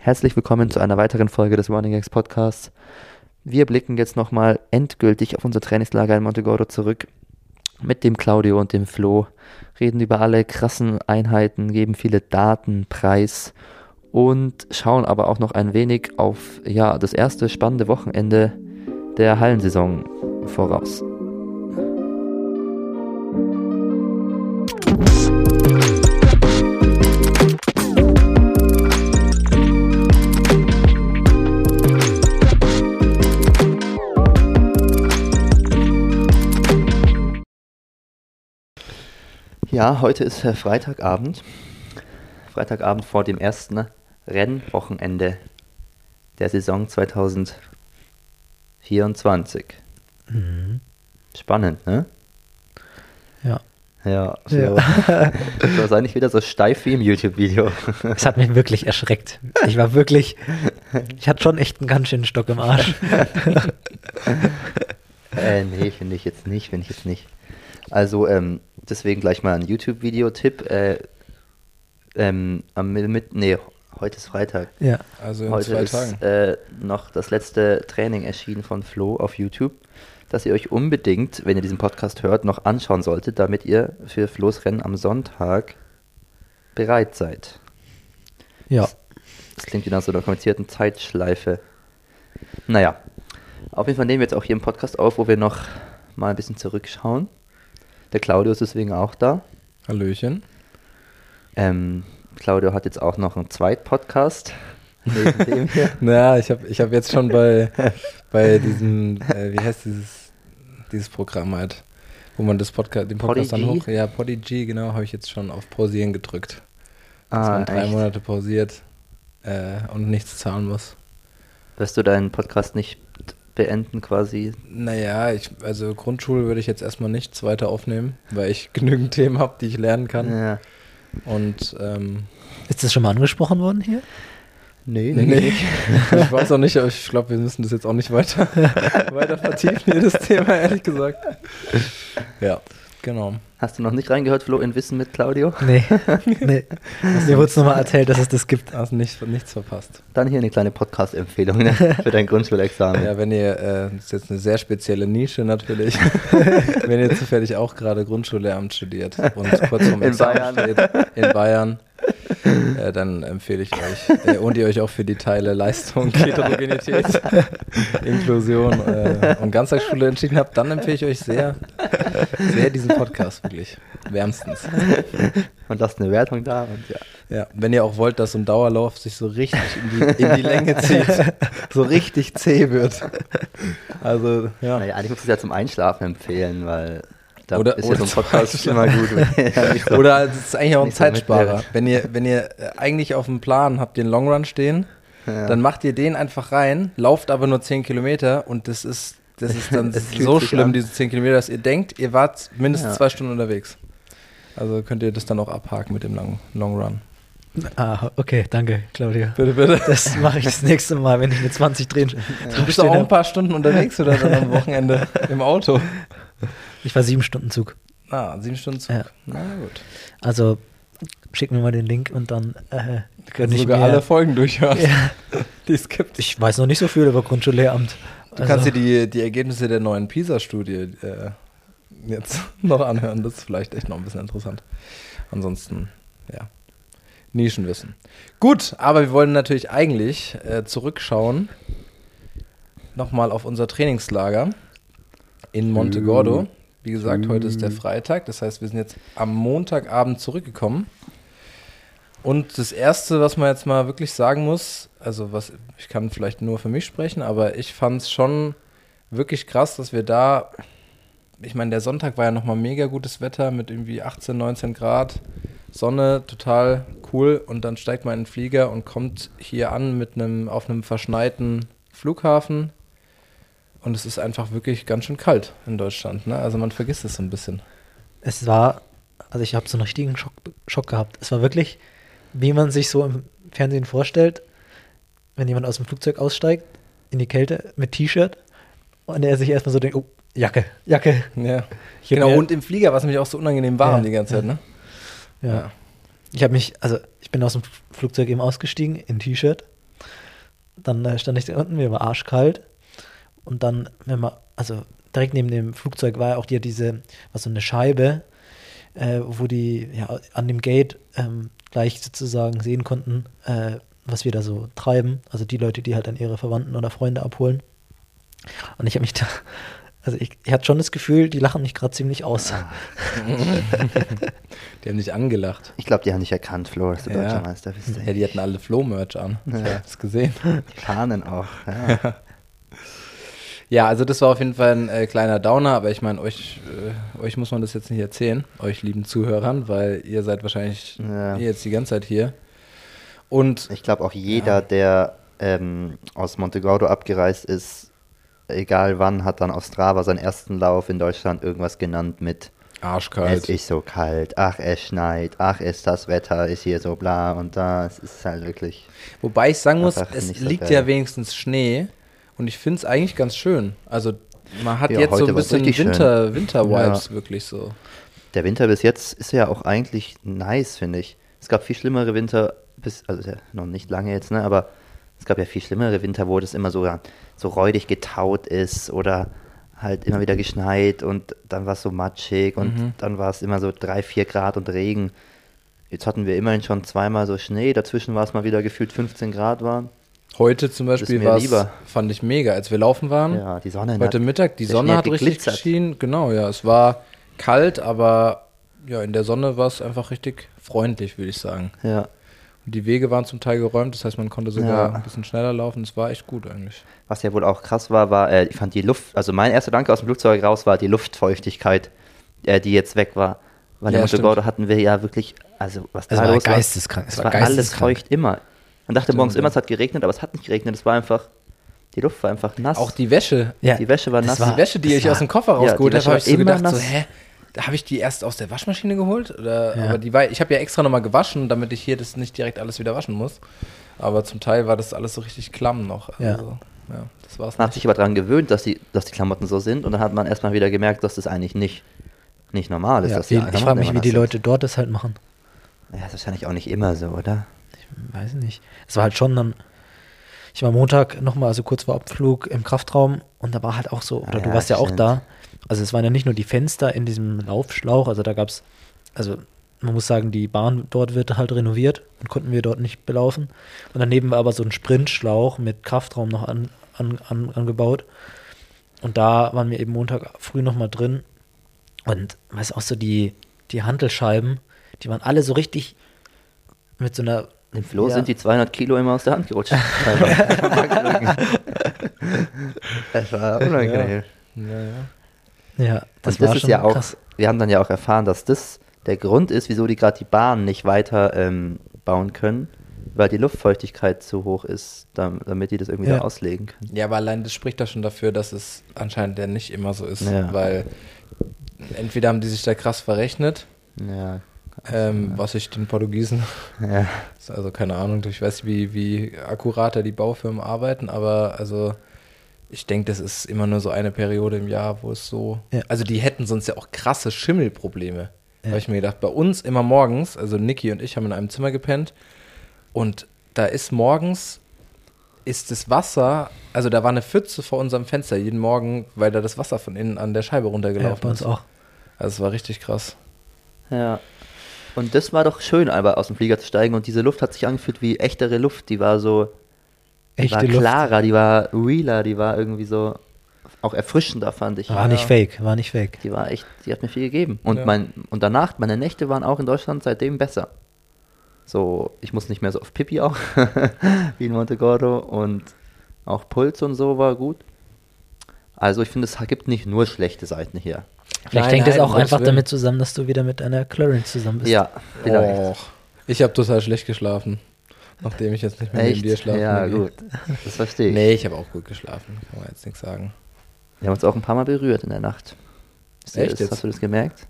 Herzlich willkommen zu einer weiteren Folge des Running Gags Podcasts. Wir blicken jetzt nochmal endgültig auf unser Trainingslager in Montegordo zurück mit dem Claudio und dem Flo, reden über alle krassen Einheiten, geben viele Daten preis und schauen aber auch noch ein wenig auf ja, das erste spannende Wochenende der Hallensaison voraus. Ja, heute ist äh, Freitagabend. Freitagabend vor dem ersten Rennwochenende der Saison 2024. Mhm. Spannend, ne? Ja. Ja, so. Ja. das war eigentlich wieder so steif wie im YouTube-Video. Es hat mich wirklich erschreckt. Ich war wirklich, ich hatte schon echt einen ganz schönen Stock im Arsch. äh, nee, finde ich jetzt nicht, finde ich jetzt nicht. Also, ähm, deswegen gleich mal ein YouTube-Video-Tipp. Äh, ähm, am mit, nee, heute ist Freitag. Ja. Also in Heute zwei ist Tagen. äh, noch das letzte Training erschienen von Flo auf YouTube, das ihr euch unbedingt, wenn ihr diesen Podcast hört, noch anschauen solltet, damit ihr für Flo's Rennen am Sonntag bereit seid. Ja. Das klingt wie nach so einer komplizierten Zeitschleife. Naja, auf jeden Fall nehmen wir jetzt auch hier im Podcast auf, wo wir noch mal ein bisschen zurückschauen. Der Claudio ist deswegen auch da. Hallöchen. Ähm, Claudio hat jetzt auch noch einen Zweit-Podcast. Neben dem hier. Naja, ich habe ich hab jetzt schon bei, bei diesem, äh, wie heißt dieses, dieses Programm halt, wo man das Podca den Podcast dann Podigy? hoch, ja, Podigy, genau, habe ich jetzt schon auf Pausieren gedrückt. Dass Ah, man drei echt? Monate pausiert äh, und nichts zahlen muss. Wirst du deinen Podcast nicht beenden quasi? Naja, ich, also Grundschule würde ich jetzt erstmal nichts weiter aufnehmen, weil ich genügend Themen habe, die ich lernen kann. Ja. Und ähm, Ist das schon mal angesprochen worden hier? Nee, Nee, ich weiß auch nicht, aber ich glaube, wir müssen das jetzt auch nicht weiter, weiter vertiefen, das Thema, ehrlich gesagt. Ja, genau. Hast du noch nicht reingehört, Flo, in Wissen mit Claudio? Nee. nee. Mir wurde es nochmal erzählt, dass es das gibt. Hast nicht, nichts verpasst. Dann hier eine kleine Podcast-Empfehlung ne, für dein Grundschulexamen. Ja, wenn ihr, äh, das ist jetzt eine sehr spezielle Nische natürlich, wenn ihr zufällig auch gerade Grundschullehramt studiert und kurz vorm In Examen Bayern. steht, in Bayern, äh, dann empfehle ich euch, äh, und ihr euch auch für die Teile Leistung, Heterogenität, Inklusion äh, und Ganztagsschule entschieden habt, dann empfehle ich euch sehr, sehr diesen Podcast, wirklich, wärmstens. Und lasst eine Wertung da und ja. Ja, wenn ihr auch wollt, dass so ein Dauerlauf sich so richtig in die, in die Länge zieht, so richtig zäh wird. Also, ja. Naja, eigentlich muss ich es ja zum Einschlafen empfehlen, weil da Oder- ist ja oder so ein Podcast immer gut. so- Oder es ist eigentlich auch ein so Zeitsparer. mitwirkt. Wenn ihr, wenn ihr äh, eigentlich auf dem Plan habt, den Long Run stehen, Ja. dann macht ihr den einfach rein, lauft aber nur 10 Kilometer und das ist, das ist dann so schlimm, an. diese 10 Kilometer, dass ihr denkt, ihr wart mindestens Ja. zwei Stunden unterwegs. Also könnt ihr das dann auch abhaken mit dem Long, Long Run. Ah, okay, danke, Claudia. Bitte, bitte. Das mache ich das nächste Mal, wenn ich mit 20 drehen. Du bist doch auch ein paar Stunden unterwegs oder dann am Wochenende im Auto. Ich war sieben Stunden Zug. Ah, sieben Stunden Zug. Ja. Na gut. Also schick mir mal den Link und dann äh, Kannst ich sogar mir, alle Folgen durchhören, Ja, die es gibt. ich weiß noch nicht so viel über Grundschullehramt. Du kannst dir die, die Ergebnisse der neuen PISA-Studie äh, jetzt noch anhören. Das ist vielleicht echt noch ein bisschen interessant. Ansonsten, ja, Nischenwissen. Gut, aber wir wollen natürlich eigentlich äh, zurückschauen nochmal auf unser Trainingslager in Montegordo. Wie gesagt, heute ist der Freitag. Das heißt, wir sind jetzt am Montagabend zurückgekommen. Und das Erste, was man jetzt mal wirklich sagen muss, also was ich kann vielleicht nur für mich sprechen, aber ich fand es schon wirklich krass, dass wir da, ich meine, der Sonntag war ja nochmal mega gutes Wetter mit irgendwie 18, 19 Grad, Sonne, total cool. Und dann steigt man in den Flieger und kommt hier an mit einem, auf einem verschneiten Flughafen. Und es ist einfach wirklich ganz schön kalt in Deutschland. Ne? Also man vergisst es so ein bisschen. Es war, also ich habe so einen richtigen Schock, Schock gehabt. Es war wirklich, wie man sich so im Fernsehen vorstellt, wenn jemand aus dem Flugzeug aussteigt, in die Kälte mit T-Shirt und er sich erstmal so denkt, oh, Jacke, Jacke. Ja. Genau, und im Flieger war es nämlich auch so unangenehm warm Ja, die ganze Zeit, ja. ne? Ja. Ich habe mich, also ich bin aus dem Flugzeug eben ausgestiegen in T-Shirt Dann äh, stand ich da unten, mir war arschkalt. Und dann, wenn man, also direkt neben dem Flugzeug war ja auch die, diese, was so eine Scheibe, äh, wo die ja, an dem Gate ähm, gleich sozusagen sehen konnten, äh, was wir da so treiben. Also die Leute, die halt dann ihre Verwandten oder Freunde abholen. Und ich habe mich da, also ich, ich hatte schon das Gefühl, die lachen mich gerade ziemlich aus. Die haben nicht angelacht. Ich glaube, die haben nicht erkannt, Flo, dass du Ja. deutscher Meister bist. Ja, die hatten alle Flo-Merch an. Ich Ja. habe es gesehen. Die Fahnen auch. Ja. Ja, also das war auf jeden Fall ein äh, kleiner Downer, aber ich meine, euch, äh, euch muss man das jetzt nicht erzählen, euch lieben Zuhörern, weil ihr seid wahrscheinlich Ja. eh jetzt die ganze Zeit hier. Und Ich glaube auch jeder, der ähm, aus Montegordo abgereist ist, egal wann, hat dann auf Strava seinen ersten Lauf in Deutschland irgendwas genannt mit arschkalt. Es ist so kalt, ach es schneit, ach ist das Wetter, ist hier so bla und da. Es ist halt wirklich. Wobei ich sagen muss, es liegt ja wenigstens Schnee und ich finde es eigentlich ganz schön. Also man hat Ja, jetzt so ein bisschen. Winter, Winter-Vibes wirklich so. Der Winter bis jetzt ist ja auch eigentlich nice, finde ich. Es gab viel schlimmere Winter, bis, also ja, noch nicht lange jetzt, ne, aber es gab ja viel schlimmere Winter, wo das immer so, so räudig getaut ist oder halt immer wieder geschneit und dann war es so matschig und Mhm. dann war es immer so drei, vier Grad und Regen. Jetzt hatten wir immerhin schon zweimal so Schnee, dazwischen war es mal wieder gefühlt 15 Grad waren. Heute zum Beispiel war es, fand ich mega, als wir laufen waren. Ja, die Sonne. Heute hat- Mittag, die Sonne Schnee hat richtig geschienen. Genau, ja. Es war kalt, aber ja, in der Sonne war es einfach richtig freundlich, würde ich sagen. Ja, die Wege waren zum Teil geräumt, das heißt, man konnte sogar Ja. ein bisschen schneller laufen. Es war echt gut eigentlich. Was ja wohl auch krass war, war, äh, ich fand die Luft, also mein erster Gedanke aus dem Flugzeug raus war die Luftfeuchtigkeit, äh, die jetzt weg war. Weil Ja, stimmt. Montegordo hatten wir ja wirklich, also was da Es war los geisteskrank. war, Es es war war alles feucht immer. Man dachte Stimmt, morgens ja. immer, es hat geregnet, aber es hat nicht geregnet, es war einfach, die Luft war einfach nass. Auch die Wäsche. Ja, die Wäsche war das nass. war- die Wäsche, die ich war- aus dem Koffer Ja, rausgeholt habe, Wäsche habe ich war so immer gedacht, so, nass. hä? Habe ich die erst aus der Waschmaschine geholt? Oder, Ja. aber die war, ich habe ja extra nochmal gewaschen, damit ich hier das nicht direkt alles wieder waschen muss. Aber zum Teil war das alles so richtig klamm noch. Ja. Also, ja das war's Man hat sich aber daran gewöhnt, dass die, dass die Klamotten so sind und dann hat man erstmal wieder gemerkt, dass das eigentlich nicht, nicht normal ist. Ja, dass die ich frage mich, wie die Leute dort das halt machen. Ja, ist wahrscheinlich auch nicht immer so, oder? Weiß nicht. Es war halt schon dann. Ich war Montag nochmal, also kurz vor Abflug im Kraftraum und da war halt auch so, oder Ah, du ja, warst ja auch stimmt. da. Also es waren ja nicht nur die Fenster in diesem Laufschlauch, also da gab es, also man muss sagen, die Bahn dort wird halt renoviert und konnten wir dort nicht belaufen. Und daneben war aber so ein Sprintschlauch mit Kraftraum noch an, an, an, angebaut. Und da waren wir eben Montag früh nochmal drin. Und weißt du, auch so die, die Hantelscheiben, die waren alle so richtig mit so einer Dem Flo Ja. sind die 200 Kilo immer aus der Hand gerutscht. das war unangenehm. Ja, ja. Ja, das Und das war ist schon ja auch, krass. wir haben dann ja auch erfahren, dass das der Grund ist, wieso die gerade die Bahn nicht weiter ähm, bauen können, weil die Luftfeuchtigkeit zu hoch ist, dam- damit die das irgendwie Ja. da auslegen können. Ja, aber allein das spricht doch schon dafür, dass es anscheinend ja nicht immer so ist. Ja. Weil entweder haben die sich da krass verrechnet, Ja, ähm, was ich den Portugiesen, ja. also keine Ahnung, ich weiß nicht, wie, wie akkurat da die Baufirmen arbeiten, aber also ich denke, das ist immer nur so eine Periode im Jahr, wo es so. Ja. Also die hätten sonst ja auch krasse Schimmelprobleme. Ja. Habe ich mir gedacht, bei uns immer morgens, also Niki und ich haben in einem Zimmer gepennt und da ist morgens ist das Wasser, also da war eine Pfütze vor unserem Fenster jeden Morgen, weil da das Wasser von innen an der Scheibe Ja, runtergelaufen bei uns ist. auch. Also es war richtig krass. Ja. Und das war doch schön, aber aus dem Flieger zu steigen und diese Luft hat sich angefühlt wie echtere Luft. Die war so, Echte war Luft. klarer, die war realer, die war irgendwie so auch erfrischender, fand ich. War nicht fake, war nicht fake. Die war echt, die hat mir viel gegeben. Und Ja. mein, und danach, meine Nächte waren auch in Deutschland seitdem besser. So, ich muss nicht mehr so auf Pipi auch, wie in Montegordo und auch Puls und so war gut. Also ich finde, es gibt nicht nur schlechte Seiten hier. Vielleicht hängt es auch einfach damit zusammen, dass du wieder mit einer Clarence zusammen bist. Ja, vielleicht. Och, ich habe total schlecht geschlafen, nachdem ich jetzt nicht mehr neben dir schlafe. Ja, Niki. gut. Das verstehe ich. Nee, ich habe auch gut geschlafen, kann man jetzt nichts sagen. Wir haben uns auch ein paar Mal berührt in der Nacht. Ist Echt das, jetzt? Hast du das gemerkt?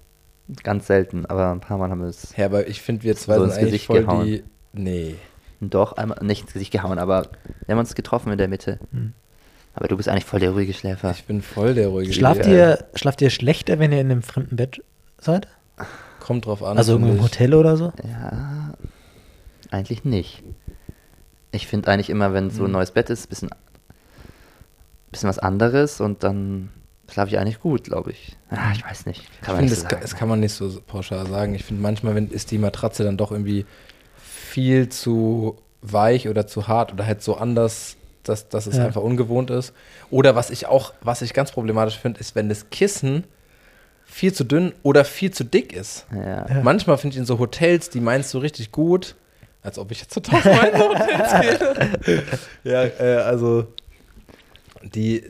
Ganz selten, aber ein paar Mal haben wir es Ja, aber ich finde, wir zwei So sind ins eigentlich Gesicht voll gehauen. die... Nee. doch einmal nicht ins Gesicht gehauen, aber wir haben uns getroffen in der Mitte. Hm. Aber du bist eigentlich voll der ruhige Schläfer. Ich bin voll der ruhige. Schlaft Typ. ihr, schlaft ihr schlechter, wenn ihr in einem fremden Bett seid? Kommt drauf an. Also im. Hotel oder so? Ja, eigentlich nicht. Ich finde eigentlich immer, wenn so ein Mhm. neues Bett ist, bisschen, bisschen was anderes und dann schlafe ich eigentlich gut, glaube ich. Ah, ich weiß nicht. Ich Kann man finde, das, so sagen. das kann man nicht so pauschal sagen. Ich finde, manchmal wenn, ist die Matratze dann doch irgendwie viel zu weich oder zu hart oder halt so anders, dass, dass es Ja. einfach ungewohnt ist. Oder was ich auch, was ich ganz problematisch finde, ist, wenn das Kissen viel zu dünn oder viel zu dick ist. Ja. Manchmal finde ich in so Hotels, die meinst du richtig gut, als ob ich jetzt so tausendmal in Hotels gehe. ja, äh, also die,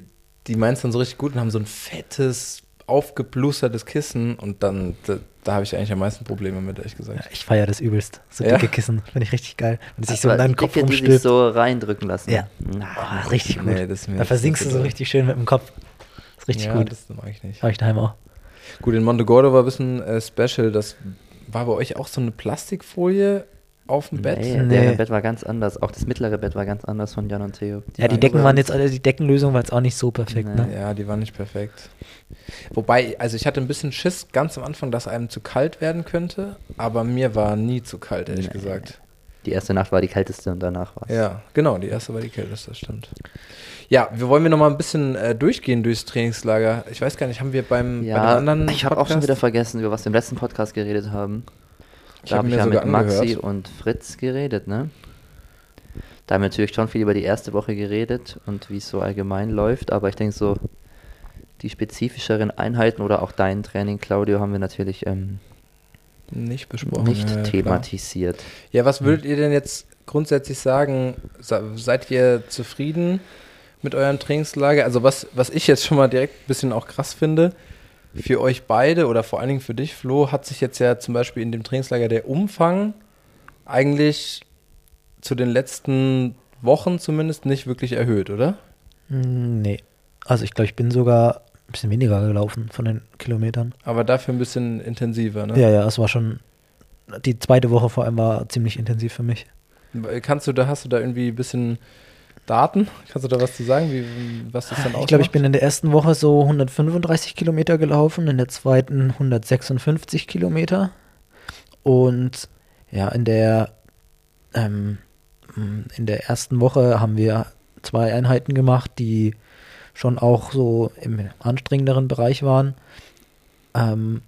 die meinst dann so richtig gut und haben so ein fettes, aufgeblustertes Kissen und dann, da, da habe ich eigentlich am meisten Probleme mit, ehrlich Ja, gesagt. ich feiere das übelst. So Ja. dicke Kissen. Finde ich richtig geil. Wenn es sich so in deinen Kopf Dicke, die sich rumstülpt. so reindrücken lassen. Ja. Oh, richtig gut. Nee, da versinkst du so richtig schön mit dem Kopf. Das ist richtig ja, gut. das mag ich nicht. Habe ich daheim auch. Gut, in Montegordo war ein bisschen äh, special. Das war bei euch auch so eine Plastikfolie auf dem Bett. Nee, Nee. Bett war ganz anders. Auch das mittlere Bett war ganz anders von Jan und Theo. Ja, die Decken waren jetzt alle, die Deckenlösung war jetzt auch nicht so perfekt, Nee. ne? Ja, die war nicht perfekt. Wobei, also ich hatte ein bisschen Schiss ganz am Anfang, dass einem zu kalt werden könnte, aber mir war nie zu kalt, ehrlich Nee. gesagt. Die erste Nacht war die kälteste und danach war es. Ja, genau, die erste war die kälteste, das stimmt. Ja, wir wollen wir noch mal ein bisschen äh, durchgehen durchs Trainingslager. Ich weiß gar nicht, haben wir beim bei Ja, den anderen ich habe auch schon Podcast- wieder vergessen, über was wir im letzten Podcast geredet haben. Ich Da hab habe ich ja mit Maxi angehört. und Fritz geredet, ne? Da haben wir natürlich schon viel über die erste Woche geredet und wie es so allgemein läuft, aber ich denke so, die spezifischeren Einheiten oder auch dein Training, Claudio, haben wir natürlich ähm, nicht besprochen. nicht ja, ja, klar. thematisiert. Ja, was würdet ihr denn jetzt grundsätzlich sagen? Se- Seid ihr zufrieden mit eurem Trainingslager? Also was, was ich jetzt schon mal direkt ein bisschen auch krass finde, für euch beide oder vor allen Dingen für dich, Flo, hat sich jetzt ja zum Beispiel in dem Trainingslager der Umfang eigentlich zu den letzten Wochen zumindest nicht wirklich erhöht, oder? Mm, Nee. Also ich glaube, ich bin sogar ein bisschen weniger gelaufen von den Kilometern. Aber dafür ein bisschen intensiver, ne? Ja, ja, es war schon. Die zweite Woche vor allem war ziemlich intensiv für mich. Kannst du da, hast du da irgendwie ein bisschen Daten? Kannst du da was zu sagen, wie, was das dann? Ich glaube, ich bin in der ersten Woche so 135 Kilometer gelaufen, in der zweiten 156 Kilometer. Und ja, in der, ähm, in der ersten Woche haben wir zwei Einheiten gemacht, die schon auch so im anstrengenderen Bereich waren. Ähm,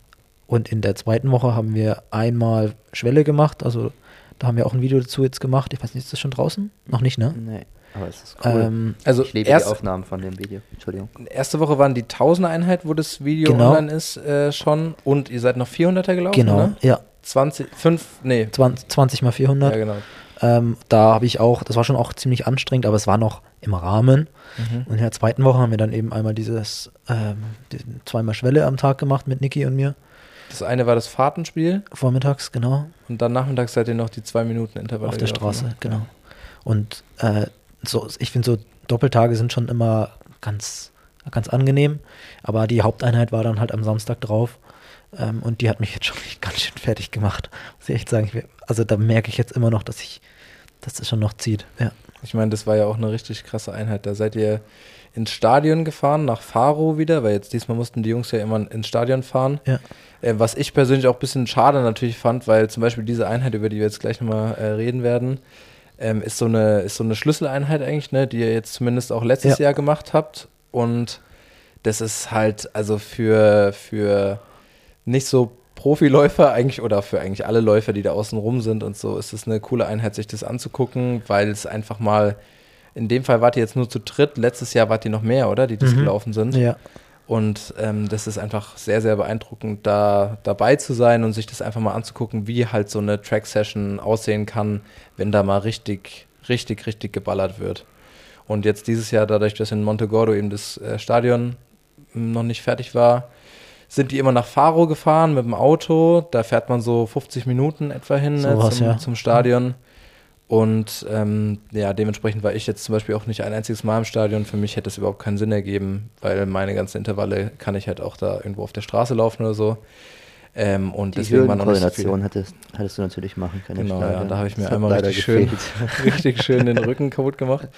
und in der zweiten Woche haben wir einmal Schwelle gemacht, also da haben wir auch ein Video dazu jetzt gemacht. Ich weiß nicht, ist das schon draußen? Noch nicht, ne? Nee, aber es ist cool. Ähm, Also ich liebe erst, die Aufnahmen von dem Video. Entschuldigung. erste Woche waren die 1000er Einheit, wo das Video Genau. online ist, äh, schon. Und ihr seid noch 400er gelaufen, genau, ne? ja. 20, 5, nee. 20, 20 mal 400. Ja, genau. Ähm, da habe ich auch, das war schon auch ziemlich anstrengend, aber es war noch im Rahmen. Mhm. Und in der zweiten Woche haben wir dann eben einmal dieses ähm, diesen zweimal Schwelle am Tag gemacht mit Niki und mir. Das eine war das Fahrtenspiel Vormittags, genau. und dann nachmittags seid ihr noch die 2 Minuten Intervalle auf der gelaufen, Straße, ne? genau. Und äh, so, ich finde so Doppeltage sind schon immer ganz, ganz angenehm. Aber die Haupteinheit war dann halt am Samstag drauf. Ähm, und die hat mich jetzt schon ganz schön fertig gemacht. Muss ich echt sagen. Ich, also da merke ich jetzt immer noch, dass ich, dass das schon noch zieht. Ja. Ich meine, das war ja auch eine richtig krasse Einheit. Da seid ihr ins Stadion gefahren, nach Faro wieder, weil jetzt diesmal mussten die Jungs ja immer ins Stadion fahren. Ja. Äh, was ich persönlich auch ein bisschen schade natürlich fand, weil zum Beispiel diese Einheit, über die wir jetzt gleich nochmal äh, reden werden, ähm, ist, so eine, ist so eine Schlüsseleinheit eigentlich, ne, die ihr jetzt zumindest auch letztes Ja. Jahr gemacht habt. Und das ist halt, also für, für nicht so Profiläufer eigentlich oder für eigentlich alle Läufer, die da außen rum sind und so, ist es eine coole Einheit, sich das anzugucken, weil es einfach mal, in dem Fall wart ihr jetzt nur zu dritt, letztes Jahr wart ihr noch mehr, oder, die das Mhm. gelaufen sind. ja. Und ähm, das ist einfach sehr, sehr beeindruckend, da dabei zu sein und sich das einfach mal anzugucken, wie halt so eine Track-Session aussehen kann, wenn da mal richtig, richtig, richtig geballert wird. Und jetzt dieses Jahr, dadurch, dass in Montegordo eben das äh, Stadion m, noch nicht fertig war, sind die immer nach Faro gefahren mit dem Auto. Da fährt man so 50 Minuten etwa hin ne, Sowas, zum, ja. zum Stadion. Und ähm, ja, dementsprechend war ich jetzt zum Beispiel auch nicht ein einziges Mal im Stadion. Für mich hätte es überhaupt keinen Sinn ergeben, weil meine ganzen Intervalle kann ich halt auch da irgendwo auf der Straße laufen oder so. Ähm, und Die deswegen war noch nicht so hättest, hättest du natürlich machen können. Genau, ja, da habe ich mir Das einmal richtig schön, richtig schön den Rücken kaputt gemacht.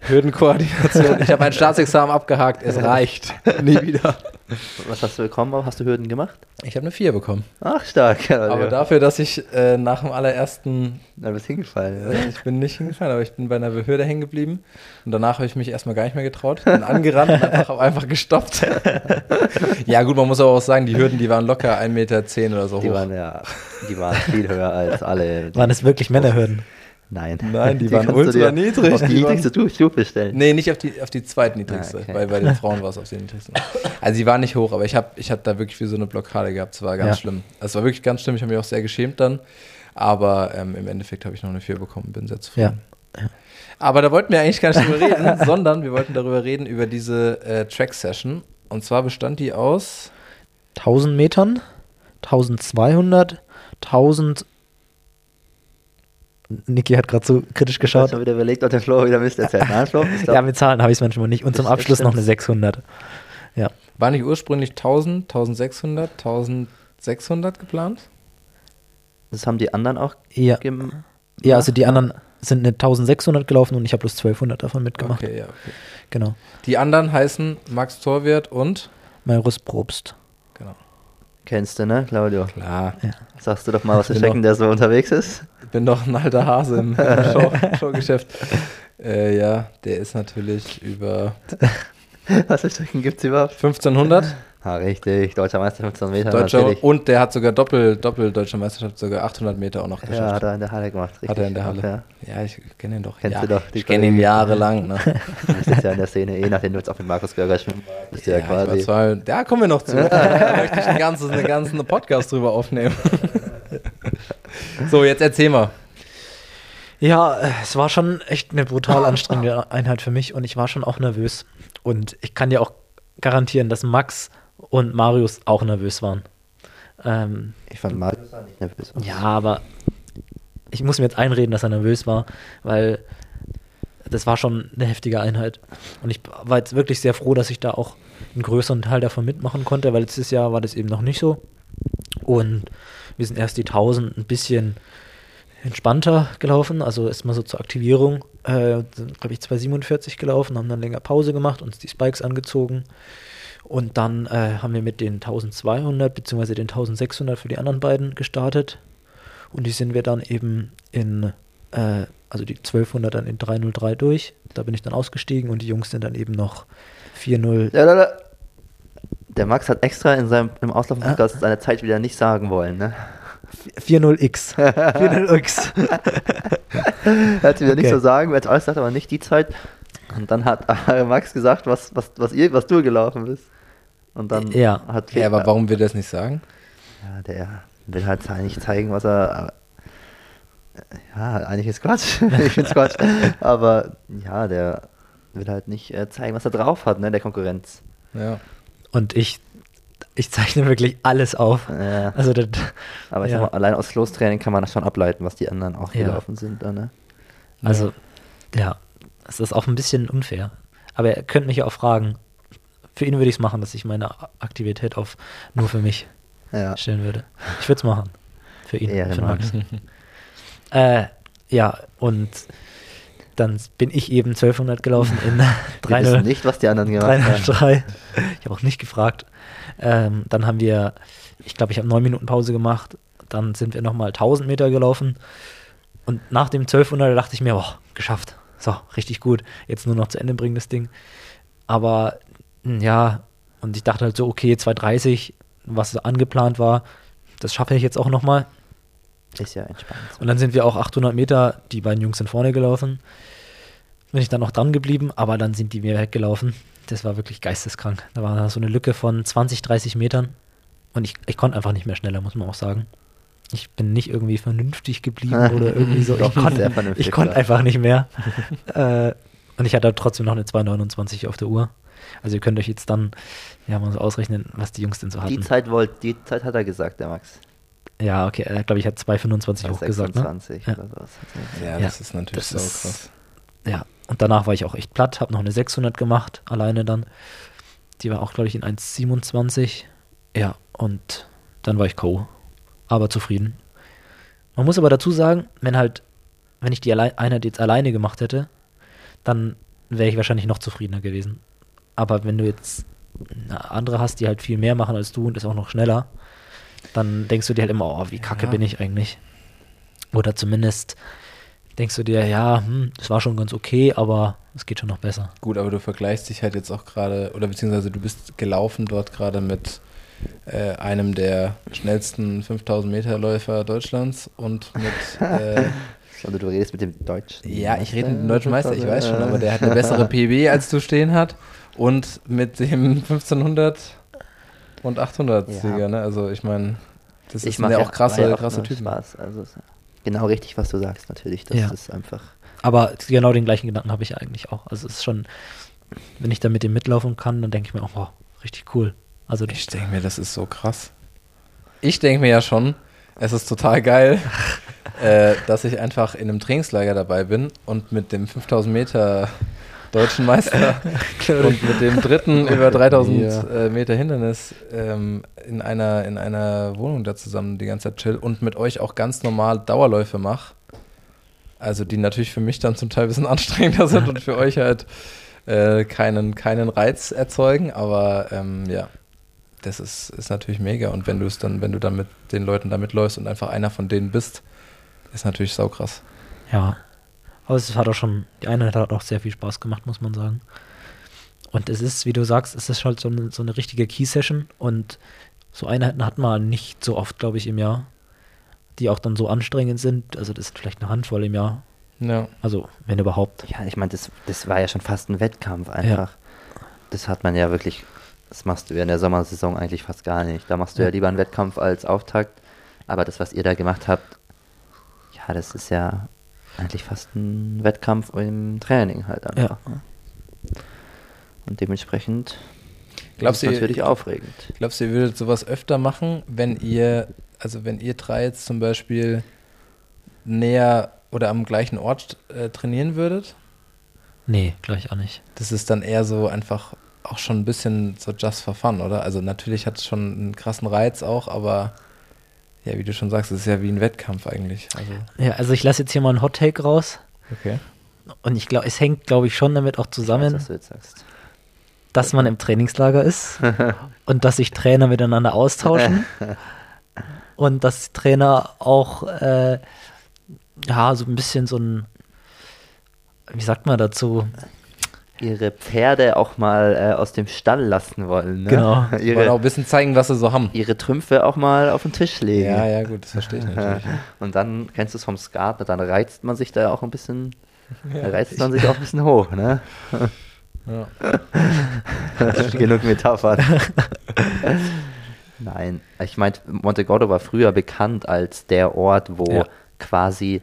Hürdenkoordination. Ich habe mein Staatsexamen abgehakt. Es reicht. Nie wieder. Was hast du bekommen? Hast du Hürden gemacht? Ich habe eine 4 bekommen. Ach, stark. Aber dafür, dass ich äh, nach dem allerersten, Da bist du hingefallen. äh, ich bin nicht hingefallen, aber ich bin bei einer Hürde hängen geblieben. Und danach habe ich mich erstmal gar nicht mehr getraut. Bin angerannt und einfach, hab einfach gestoppt. ja, gut, man muss aber auch sagen, die Hürden, die waren locker 1,10 Meter oder so Die hoch. waren ja, die waren viel höher als alle. Waren es wirklich Männerhürden? Nein. Nein, die waren kannst du ultra niedrig. Auf die Die niedrigste Du- Stufe stellen. Nee, nicht auf die, auf die zweitniedrigste. Ah, okay. Bei, bei den Frauen war es auf die niedrigste. Also sie war nicht hoch, aber ich habe ich hab da wirklich wie so eine Blockade gehabt. Es war ganz Ja. schlimm. Also Es war wirklich ganz schlimm. Ich habe mich auch sehr geschämt dann. Aber ähm, im Endeffekt habe ich noch eine 4 bekommen. Bin sehr zufrieden. Ja. Aber da wollten wir eigentlich gar nicht drüber reden, sondern wir wollten darüber reden, über diese äh, Track-Session. Und zwar bestand die aus 1000 Metern, 1200, 1000. Niki hat gerade so kritisch Ich habe geschaut. wieder überlegt, ob der Flo wieder Mist erzählt. Nein, Flo, glaub, Ja, mit Zahlen habe ich es manchmal nicht. Und zum Abschluss noch eine stimmt. 600. War nicht ursprünglich 1000, 1600, 1600 geplant? das haben die anderen auch Ja, gem ja also die anderen sind eine 1600 gelaufen und ich habe bloß 1200 davon mitgemacht. Okay, ja, okay. Genau. Die anderen heißen Max Torwert und Maurus Probst. Kennst du, ne, Claudio? Klar. Sagst du doch mal, was für. Strecken der so unterwegs ist. Ich bin doch ein alter Hase im, im Show, Showgeschäft. Äh, ja, der ist natürlich über Was für Strecken gibt es überhaupt? 1500 Ah, richtig. Deutscher Meister 15 Meter. Deutscher und der hat sogar Doppel, Doppel Deutsche Meisterschaft, sogar 800 Meter auch noch Ja, geschafft. hat er in der Halle gemacht. Richtig. Hat er in der Halle. Ja. Ja, ich kenne ihn doch. Kennst ja, du doch, ich kenne ihn jahrelang. Ne? Du bist jetzt ja in der Szene, eh nachdem du jetzt auch mit Markus Görger schwimmen warst, ja, ich war quasi. zwar, da kommen wir noch zu. da möchte ich ein ganzes, einen ganzen Podcast drüber aufnehmen. so, jetzt erzähl mal. Ja, es war schon echt eine brutal anstrengende Einheit für mich und ich war schon auch nervös. Und ich kann dir auch garantieren, dass Max und Marius auch nervös waren. Ähm, Ich fand Marius war nicht nervös. ja, aber ich muss mir jetzt einreden, dass er nervös war, weil das war schon eine heftige Einheit. Und ich war jetzt wirklich sehr froh, dass ich da auch einen größeren Teil davon mitmachen konnte, weil letztes Jahr war das eben noch nicht so. Und wir sind erst die 1000 ein bisschen entspannter gelaufen, also erstmal so zur Aktivierung, äh, glaube ich, 2,47 gelaufen, haben dann länger Pause gemacht, uns die Spikes angezogen und dann äh, haben wir mit den 1200 bzw. den 1600 für die anderen beiden gestartet und die sind wir dann eben in, äh, also die 1200 dann in 303 durch, da bin ich dann ausgestiegen und die Jungs sind dann eben noch 4-0. Ja, da, da. Der Max hat extra in seinem im Ah. Auslauf-Podcast seine Zeit wieder nicht sagen wollen, ne? 40x. 40x. Er hat sie wieder nicht Okay. so sagen, er hat alles gesagt, aber nicht die Zeit. Und dann hat Max gesagt, was, was, was, ihr, was du gelaufen bist. Und dann Ja. hat Ja, aber warum will er das nicht sagen? Ja, der will halt eigentlich zeigen, was er. Ja, eigentlich ist Quatsch. ich find's Quatsch. Aber ja, der will halt nicht äh, zeigen, was er drauf hat, ne, der Konkurrenz. Ja. Und ich, ich zeichne wirklich alles auf. Äh, Also das, aber ich ja. sag mal, allein aus Floßtraining kann man das schon ableiten, was die anderen auch Ja. gelaufen sind. Da, ne? Also, ja, es ist auch ein bisschen unfair. Aber ihr könnt mich ja auch fragen. Für ihn würde ich es machen, dass ich meine Aktivität auf nur für mich Ja. stellen würde. Ich würde es machen. Für ihn. Ehre, für Max. Max. äh, ja, und dann bin ich eben 1200 gelaufen in Wir wissen 300 nicht, was die anderen gemacht haben. 303. Ich habe auch nicht gefragt. Ähm, dann haben wir, ich glaube, ich habe neun Minuten Pause gemacht. Dann sind wir nochmal 1000 Meter gelaufen. Und nach dem 1200 dachte ich mir, boah, geschafft. So, richtig gut. Jetzt nur noch zu Ende bringen, das Ding. Aber mh, ja, und ich dachte halt so, okay, 230, was so angeplant war, das schaffe ich jetzt auch nochmal. Ist ja entspannt. Und dann sind wir auch 800 Meter, die beiden Jungs sind vorne gelaufen. Bin ich dann noch dran geblieben, aber dann sind die mir weggelaufen. Das war wirklich geisteskrank. Da war so eine Lücke von 20, 30 Metern. Und ich, ich konnte einfach nicht mehr schneller, muss man auch sagen. Ich bin nicht irgendwie vernünftig geblieben oder irgendwie so. Doch, ich konnte sehr vernünftig, ich konnte klar. einfach nicht mehr. äh, und ich hatte trotzdem noch eine 2,29 auf der Uhr. Also ihr könnt euch jetzt dann ja mal so ausrechnen, was die Jungs denn so hatten. Die Zeit wollt, die Zeit hat er gesagt, der Max. ja, okay, er glaube ich hat 2,25 hochgesagt. Ne? 26 Ja. oder sowas. Ja, Ja, das ist natürlich das so ist- krass. Ja, und danach war ich auch echt platt, habe noch eine 600 gemacht, alleine dann. Die war auch, glaube ich, in 1,27. Ja, und dann war ich K.O. Aber zufrieden. Man muss aber dazu sagen, wenn halt, wenn ich die Alle Einheit jetzt alleine gemacht hätte, dann wäre ich wahrscheinlich noch zufriedener gewesen. Aber wenn du jetzt andere hast, die halt viel mehr machen als du und ist auch noch schneller, dann denkst du dir halt immer, oh, wie kacke Ja. bin ich eigentlich. Oder zumindest denkst du dir, ja, hm, das war schon ganz okay, aber es geht schon noch besser. Gut, aber du vergleichst dich halt jetzt auch gerade, oder beziehungsweise du bist gelaufen dort gerade mit äh, einem der schnellsten 5000 Meter Läufer Deutschlands und mit, äh, Also du redest mit dem Deutschen. ja, ich rede mit dem deutschen Meister, ich weiß schon, aber der hat eine bessere PB als du stehen hat und mit dem 1500 und 800 Ja. Sieger, ne? Also ich meine, das Ich mache ja auch krasse, ja krasse nur Typen. Spaß. Also ist genau richtig, was du sagst, natürlich. Das Ja. ist einfach. Aber genau den gleichen Gedanken habe ich eigentlich auch. Also es ist schon, wenn ich da mit dem mitlaufen kann, dann denke ich mir auch, wow, richtig cool. Also Ich denke mir, das ist so krass. Ich denke mir ja schon, es ist total geil, äh, dass ich einfach in einem Trainingslager dabei bin und mit dem 5000 Meter deutschen Meister und mit dem dritten über 3000 Ja. äh, Meter Hindernis ähm, in, einer, in einer Wohnung da zusammen die ganze Zeit chill und mit euch auch ganz normal Dauerläufe mache. Also die natürlich für mich dann zum Teil ein bisschen anstrengender sind und für euch halt äh, keinen, keinen Reiz erzeugen, aber ähm, ja, das ist, ist natürlich mega. Und wenn du es dann, wenn du dann mit den Leuten da mitläufst und einfach einer von denen bist, ist natürlich saukrass. Ja. Aber es hat auch schon, die Einheit hat auch sehr viel Spaß gemacht, muss man sagen. Und es ist, wie du sagst, es ist halt so eine, so eine richtige Key-Session und so Einheiten hat man nicht so oft, glaube ich, im Jahr, die auch dann so anstrengend sind. Also das ist vielleicht eine Handvoll im Jahr. Ja. Also, wenn überhaupt. Ja, ich meine, das, das war ja schon fast ein Wettkampf einfach. Das hat man ja wirklich, das machst du ja in der Sommersaison eigentlich fast gar nicht. Da machst du ja, Ja. lieber einen Wettkampf als Auftakt. Aber das, was ihr da gemacht habt, ja, das ist ja eigentlich fast ein Wettkampf im Training halt einfach. Ne? Und dementsprechend Glaubst ist es du, natürlich aufregend. glaubst du, ihr würdet sowas öfter machen, wenn ihr, also wenn ihr drei jetzt zum Beispiel näher oder am gleichen Ort äh, trainieren würdet? Nee, gleich auch nicht. Das ist dann eher so einfach auch schon ein bisschen so just for fun, oder? Also natürlich hat es schon einen krassen Reiz auch, aber ja, wie du schon sagst, es ist ja wie ein Wettkampf eigentlich. Also, Ja, also ich lasse jetzt hier mal einen Hot-Take raus. okay. Und ich glaube, es hängt, glaube ich, schon damit auch zusammen, weiß, was du jetzt sagst. dass man im Trainingslager ist und dass sich Trainer miteinander austauschen und dass Trainer auch äh, ja so ein bisschen so ein wie sagt man dazu Ihre Pferde auch mal äh, aus dem Stall lassen wollen. Ne? Genau. Wollen auch Ihre, ein bisschen zeigen, was sie so haben. ihre Trümpfe auch mal auf den Tisch legen. Ja, ja, gut, das verstehe ich natürlich. Und dann kennst du es vom Skat, dann reizt man sich da auch ein bisschen, reizt man sich auch ein bisschen hoch, ne? Ja. Genug Metaphern. Nein, ich meinte, Montegordo war früher bekannt als der Ort, wo Ja. quasi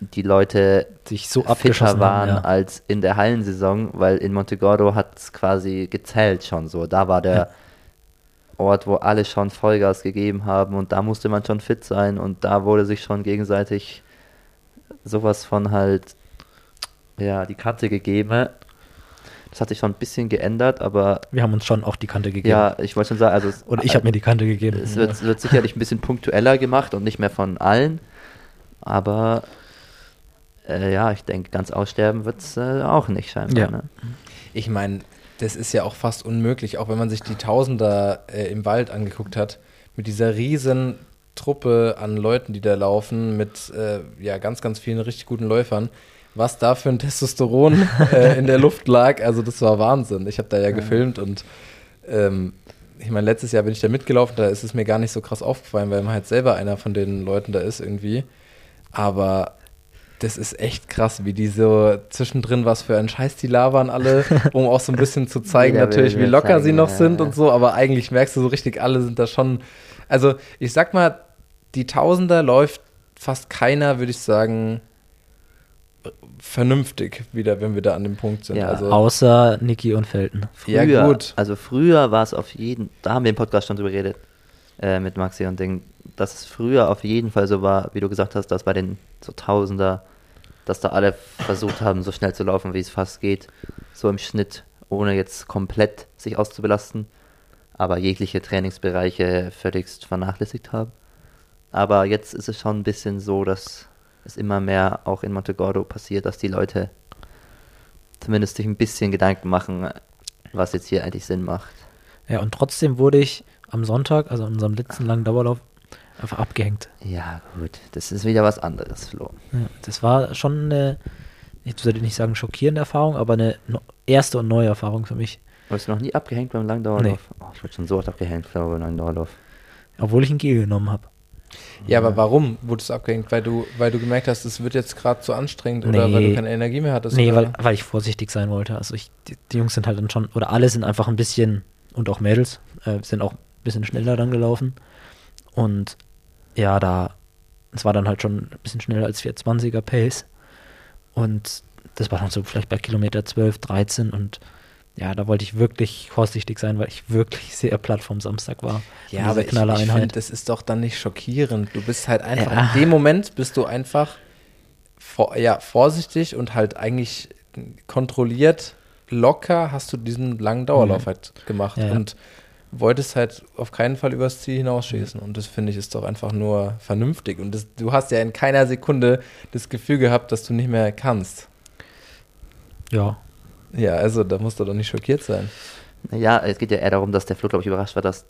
die Leute sich so fitter waren haben, ja. als in der Hallensaison, weil in Montegordo hat es quasi gezählt schon so. Da war der Ja. Ort, wo alle schon Vollgas gegeben haben und da musste man schon fit sein und da wurde sich schon gegenseitig sowas von halt ja die Kante gegeben. Das hat sich schon ein bisschen geändert, aber wir haben uns schon auch die Kante gegeben ja, ich wollte schon sagen, also es, oder ich habe mir die Kante gegeben es wird, wird sicherlich ein bisschen punktueller gemacht und nicht mehr von allen, aber äh, ja, ich denke, ganz aussterben wird es äh, auch nicht scheinbar. Ja. Ne? Ich meine, das ist ja auch fast unmöglich, auch wenn man sich die Tausender äh, im Wald angeguckt hat, mit dieser riesen Truppe an Leuten, die da laufen, mit äh, ja ganz, ganz vielen richtig guten Läufern. Was da für ein Testosteron äh, in der Luft lag, also das war Wahnsinn. Ich habe da ja gefilmt und ähm, ich meine, letztes Jahr bin ich da mitgelaufen, da ist es mir gar nicht so krass aufgefallen, weil man halt selber einer von den Leuten da ist irgendwie. Aber das ist echt krass, wie die so zwischendrin was für einen Scheiß die labern alle, um auch so ein bisschen zu zeigen, natürlich, wie locker zeigen, sie noch ja, sind ja. und so, aber eigentlich merkst du so richtig, alle sind da schon. Also, ich sag mal, die Tausender läuft fast keiner, würde ich sagen, vernünftig wieder, wenn wir da an dem Punkt sind. Ja, also, außer Niki und Felten Ja, Früher, gut. Also früher war es auf jeden, da haben wir im Podcast schon drüber geredet, äh, mit Maxi und Ding, dass es früher auf jeden Fall so war, wie du gesagt hast, dass bei den so Tausender, dass da alle versucht haben, so schnell zu laufen, wie es fast geht, so im Schnitt, ohne jetzt komplett sich auszubelasten, aber jegliche Trainingsbereiche völligst vernachlässigt haben. Aber jetzt ist es schon ein bisschen so, dass es immer mehr auch in Montegordo passiert, dass die Leute zumindest sich ein bisschen Gedanken machen, was jetzt hier eigentlich Sinn macht. Ja, und trotzdem wurde ich am Sonntag, also an unserem letzten langen Dauerlauf, einfach abgehängt. Ja, gut, das ist wieder was anderes, Flo. Ja, das war schon eine, ich würde nicht sagen schockierende Erfahrung, aber eine erste und neue Erfahrung für mich. Wurdest du noch nie abgehängt beim Langdauerlauf? Oh, ich wurde schon so oft abgehängt, Flo, beim Langdauerlauf. Obwohl ich ein Gel genommen habe. Ja, aber warum wurdest du abgehängt? Weil du, weil du gemerkt hast, es wird jetzt gerade zu anstrengend oder weil Nee. du keine Energie mehr hattest? Nee, weil, weil ich vorsichtig sein wollte. Also ich, die, die Jungs sind halt dann schon, oder alle sind einfach ein bisschen, und auch Mädels, äh, sind auch ein bisschen schneller dann gelaufen. Und ja, da, es war dann halt schon ein bisschen schneller als 420er Pace. Und das war dann so vielleicht bei Kilometer 12, 13 und ja, da wollte ich wirklich vorsichtig sein, weil ich wirklich sehr platt vom Samstag war. Ja, aber ich, ich finde, das ist doch dann nicht schockierend. Du bist halt einfach, Ja. in dem Moment bist du einfach vor, ja, vorsichtig und halt eigentlich kontrolliert, locker hast du diesen langen Dauerlauf Mhm. halt gemacht ja. und wolltest halt auf keinen Fall übers Ziel hinausschießen. Und das finde ich ist doch einfach nur vernünftig. Und das, du hast ja in keiner Sekunde das Gefühl gehabt, dass du nicht mehr kannst. Ja, Ja, also da musst du doch nicht schockiert sein. Ja, es geht ja eher darum, dass der Flo, glaube ich, überrascht war, dass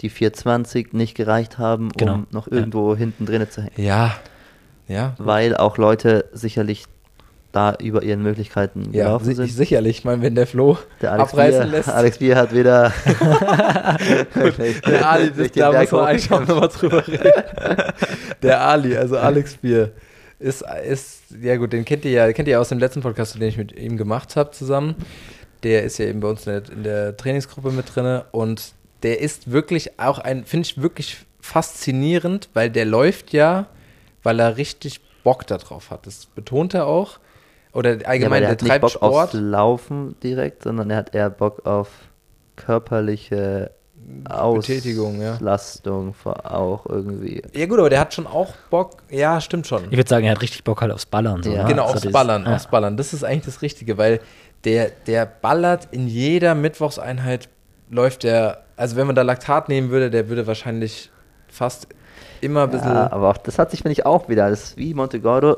die 420 nicht gereicht haben, Genau, um noch ja. irgendwo hinten drin zu hängen. Ja, ja. Weil auch Leute sicherlich da über ihren Möglichkeiten Ja, gelaufen si sind. sicherlich. Ich meine, wenn der Flo Der Alex abreißen Bier, lässt. Alex Bier hat wieder. Der Ali, das, da muss man eigentlich auch nochmal drüber reden. Der Ali, also Alex Bier, ist, ist, ja gut, den kennt ihr ja, kennt ihr aus dem letzten Podcast, den ich mit ihm gemacht habe zusammen. Der ist ja eben bei uns in der, in der Trainingsgruppe mit drinne und der ist wirklich auch ein, finde ich wirklich faszinierend, weil der läuft ja, weil er richtig Bock darauf hat. Das betont er auch. Oder Ja, allgemein, der der, hat nicht treibt Bock Sport. aufs Laufen direkt, sondern er hat eher Bock auf körperliche Betätigung, ja. Auslastung vor auch irgendwie. Ja gut, aber der hat schon auch Bock. Ja, stimmt schon. ich würde sagen, er hat richtig Bock halt aufs Ballern. So, Ja, ne? Genau, so aufs Ballern, ja. aufs Ballern. Das ist eigentlich das Richtige, weil der, der ballert in jeder Mittwochseinheit, läuft der, also wenn man da Laktat nehmen würde, der würde wahrscheinlich fast immer ein bisschen. Ja, aber auch das hat sich, finde ich, auch wieder. Das ist wie Montegordo.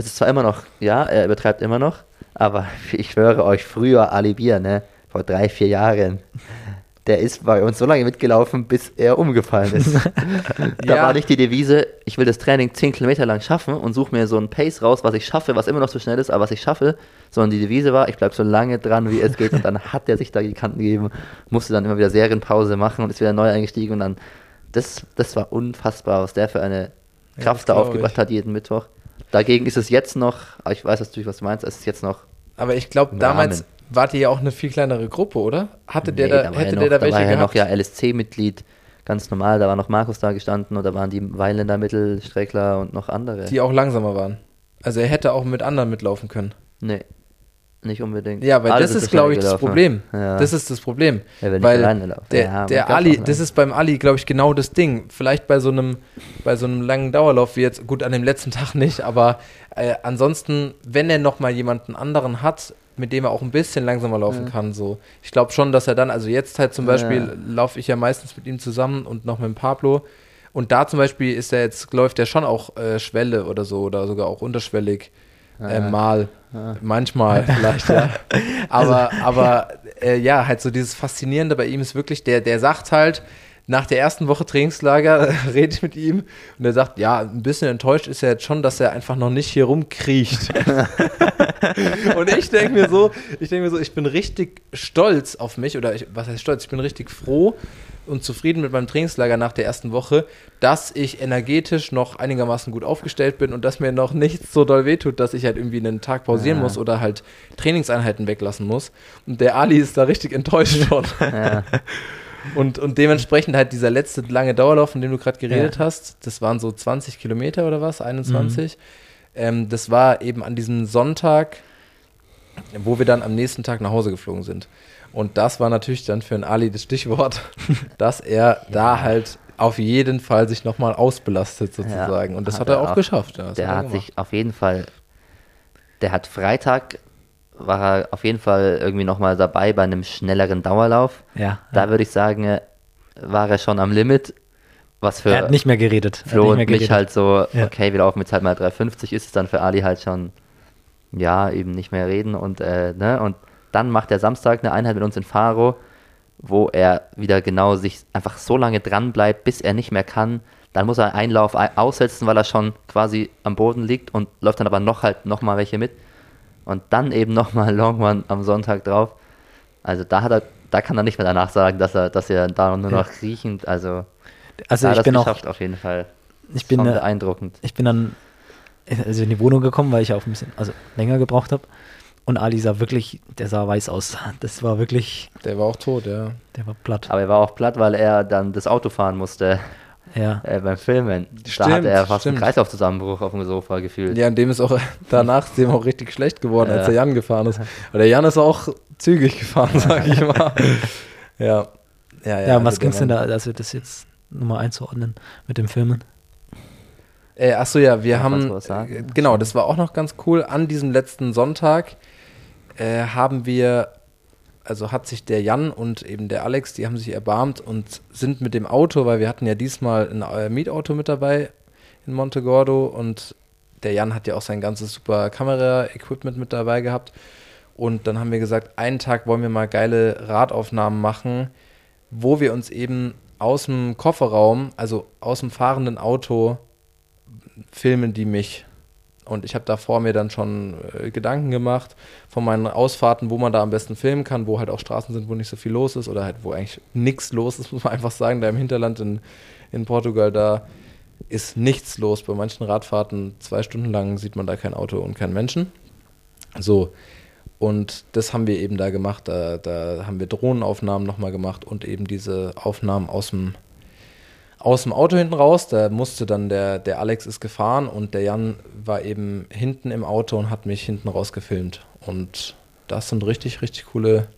Es ist zwar immer noch, ja, er übertreibt immer noch, aber ich schwöre euch, früher Ali Bier, ne, vor drei, vier Jahren, der ist bei uns so lange mitgelaufen, bis er umgefallen ist. da Ja. war nicht die Devise, ich will das Training 10 Kilometer lang schaffen und suche mir so ein Pace raus, was ich schaffe, was immer noch so schnell ist, aber was ich schaffe, sondern die Devise war, ich bleibe so lange dran, wie es geht und dann hat er sich da die Kanten gegeben, musste dann immer wieder Serienpause machen und ist wieder neu eingestiegen und dann, das, das war unfassbar, was der für eine Ja, Kraft das da aufgebracht ich. hat jeden Mittwoch. Dagegen ist es jetzt noch, aber ich weiß natürlich, was du meinst, es ist jetzt noch aber ich glaube, damals wart ihr ja auch eine viel kleinere Gruppe, oder? Hatte der Nee, da, da hätte ja noch, der da da welche war ja gehabt? noch ja LSC-Mitglied, ganz normal, da war noch Markus da gestanden da waren die Weiländer Mittelstreckler und noch andere. die auch langsamer waren. Also er hätte auch mit anderen mitlaufen können. nee, nicht unbedingt. Ja, weil Alle das ist, glaube ich, das gelaufen. Problem. Ja. Das ist das Problem. Nicht weil der, Ja, der Ali, das ist beim Ali, glaube ich, genau das Ding. Vielleicht bei so einem, bei so einem langen Dauerlauf wie jetzt, gut, an dem letzten Tag nicht, aber äh, ansonsten, wenn er noch mal jemanden anderen hat, mit dem er auch ein bisschen langsamer laufen Ja. kann, so. Ich glaube schon, dass er dann, also jetzt halt zum Ja. Beispiel laufe ich ja meistens mit ihm zusammen und noch mit dem Pablo. Und da zum Beispiel ist er jetzt, läuft er schon auch äh, Schwelle oder so oder sogar auch unterschwellig. Äh, Ah. mal, Ah. manchmal vielleicht, ja. Aber, aber äh, ja, halt so dieses Faszinierende bei ihm ist wirklich, der, der sagt halt, nach der ersten Woche Trainingslager rede ich mit ihm und er sagt, ja, ein bisschen enttäuscht ist er jetzt schon, dass er einfach noch nicht hier rumkriecht. und ich denke mir so, ich denke mir so, ich bin richtig stolz auf mich oder ich, was heißt stolz? Ich bin richtig froh und zufrieden mit meinem Trainingslager nach der ersten Woche, dass ich energetisch noch einigermaßen gut aufgestellt bin und dass mir noch nichts so doll wehtut, dass ich halt irgendwie einen Tag pausieren Ja. muss oder halt Trainingseinheiten weglassen muss. Und der Ali ist da richtig enttäuscht schon. Ja. Und, und dementsprechend halt dieser letzte lange Dauerlauf, von dem du gerade geredet hast, das waren so 20 Kilometer oder was, 21. Ähm, das war eben an diesem Sonntag, wo wir dann am nächsten Tag nach Hause geflogen sind. Und das war natürlich dann für einen Ali das Stichwort, dass er da halt auf jeden Fall sich nochmal ausbelastet sozusagen. Und das hat, er auch, auch. geschafft. Ja, Der er hat gemacht. sich auf jeden Fall, der hat Freitag, war er auf jeden Fall irgendwie nochmal dabei bei einem schnelleren Dauerlauf. Ja, Da würde ich sagen, äh, war er schon am Limit. Was für er hat nicht mehr geredet. Er Flo nicht und mehr mich geredet. halt so, Ja. okay, wir laufen jetzt halt mal 3,50, ist es dann für Ali halt schon, ja, eben nicht mehr reden und, äh, ne, und dann macht er Samstag eine Einheit mit uns in Faro, wo er wieder genau sich einfach so lange dran bleibt, bis er nicht mehr kann. Dann muss er einen Einlauf ei- aussetzen, weil er schon quasi am Boden liegt und läuft dann aber noch halt noch mal welche mit. Und dann eben noch mal Long Run am Sonntag drauf. Also da hat er, da kann er nicht mehr danach sagen, dass er, dass er da nur noch kriechend, also, Also da ich er bin es auch, geschafft auf jeden Fall. ich bin, Schon äh, beeindruckend. ich bin dann also in die Wohnung gekommen, weil ich auch ein bisschen, also länger gebraucht habe. Und Ali sah wirklich, der sah weiß aus. Das war wirklich, Der war auch tot, ja. der war platt. Aber er war auch platt, weil er dann das Auto fahren musste Ja. äh, beim Filmen. da Stimmt, hatte er fast stimmt. einen Kreislaufzusammenbruch auf dem Sofa gefühlt. Ja, und dem ist auch danach ist dem auch richtig schlecht geworden, als Ja. der Jan gefahren ist. Aber der Jan ist auch zügig gefahren, sag ich mal. Ja. Ja, Ja, was also ging's der denn da, also das jetzt nochmal einzuordnen mit dem Filmen? Äh, achso, ja, wir Ja, haben. was äh, Genau, das war auch noch ganz cool. An diesem letzten Sonntag äh, haben wir, also hat sich der Jan und eben der Alex, die haben sich erbarmt und sind mit dem Auto, weil wir hatten ja diesmal ein äh, Mietauto mit dabei in Montegordo und der Jan hat ja auch sein ganzes super Kamera-Equipment mit dabei gehabt. Und dann haben wir gesagt, einen Tag wollen wir mal geile Radaufnahmen machen, wo wir uns eben aus dem Kofferraum, also aus dem fahrenden Auto, filmen die mich. Und ich habe da vor mir dann schon äh, Gedanken gemacht von meinen Ausfahrten, wo man da am besten filmen kann, wo halt auch Straßen sind, wo nicht so viel los ist oder halt wo eigentlich nichts los ist, muss man einfach sagen. Da im Hinterland in, in Portugal, da ist nichts los. Bei manchen Radfahrten zwei Stunden lang sieht man da kein Auto und keinen Menschen. So, und das haben wir eben da gemacht. Da, da haben wir Drohnenaufnahmen nochmal gemacht und eben diese Aufnahmen aus dem, aus dem Auto hinten raus. Da musste dann der, der Alex ist gefahren und der Jan war eben hinten im Auto und hat mich hinten raus gefilmt. Und das sind richtig, richtig coole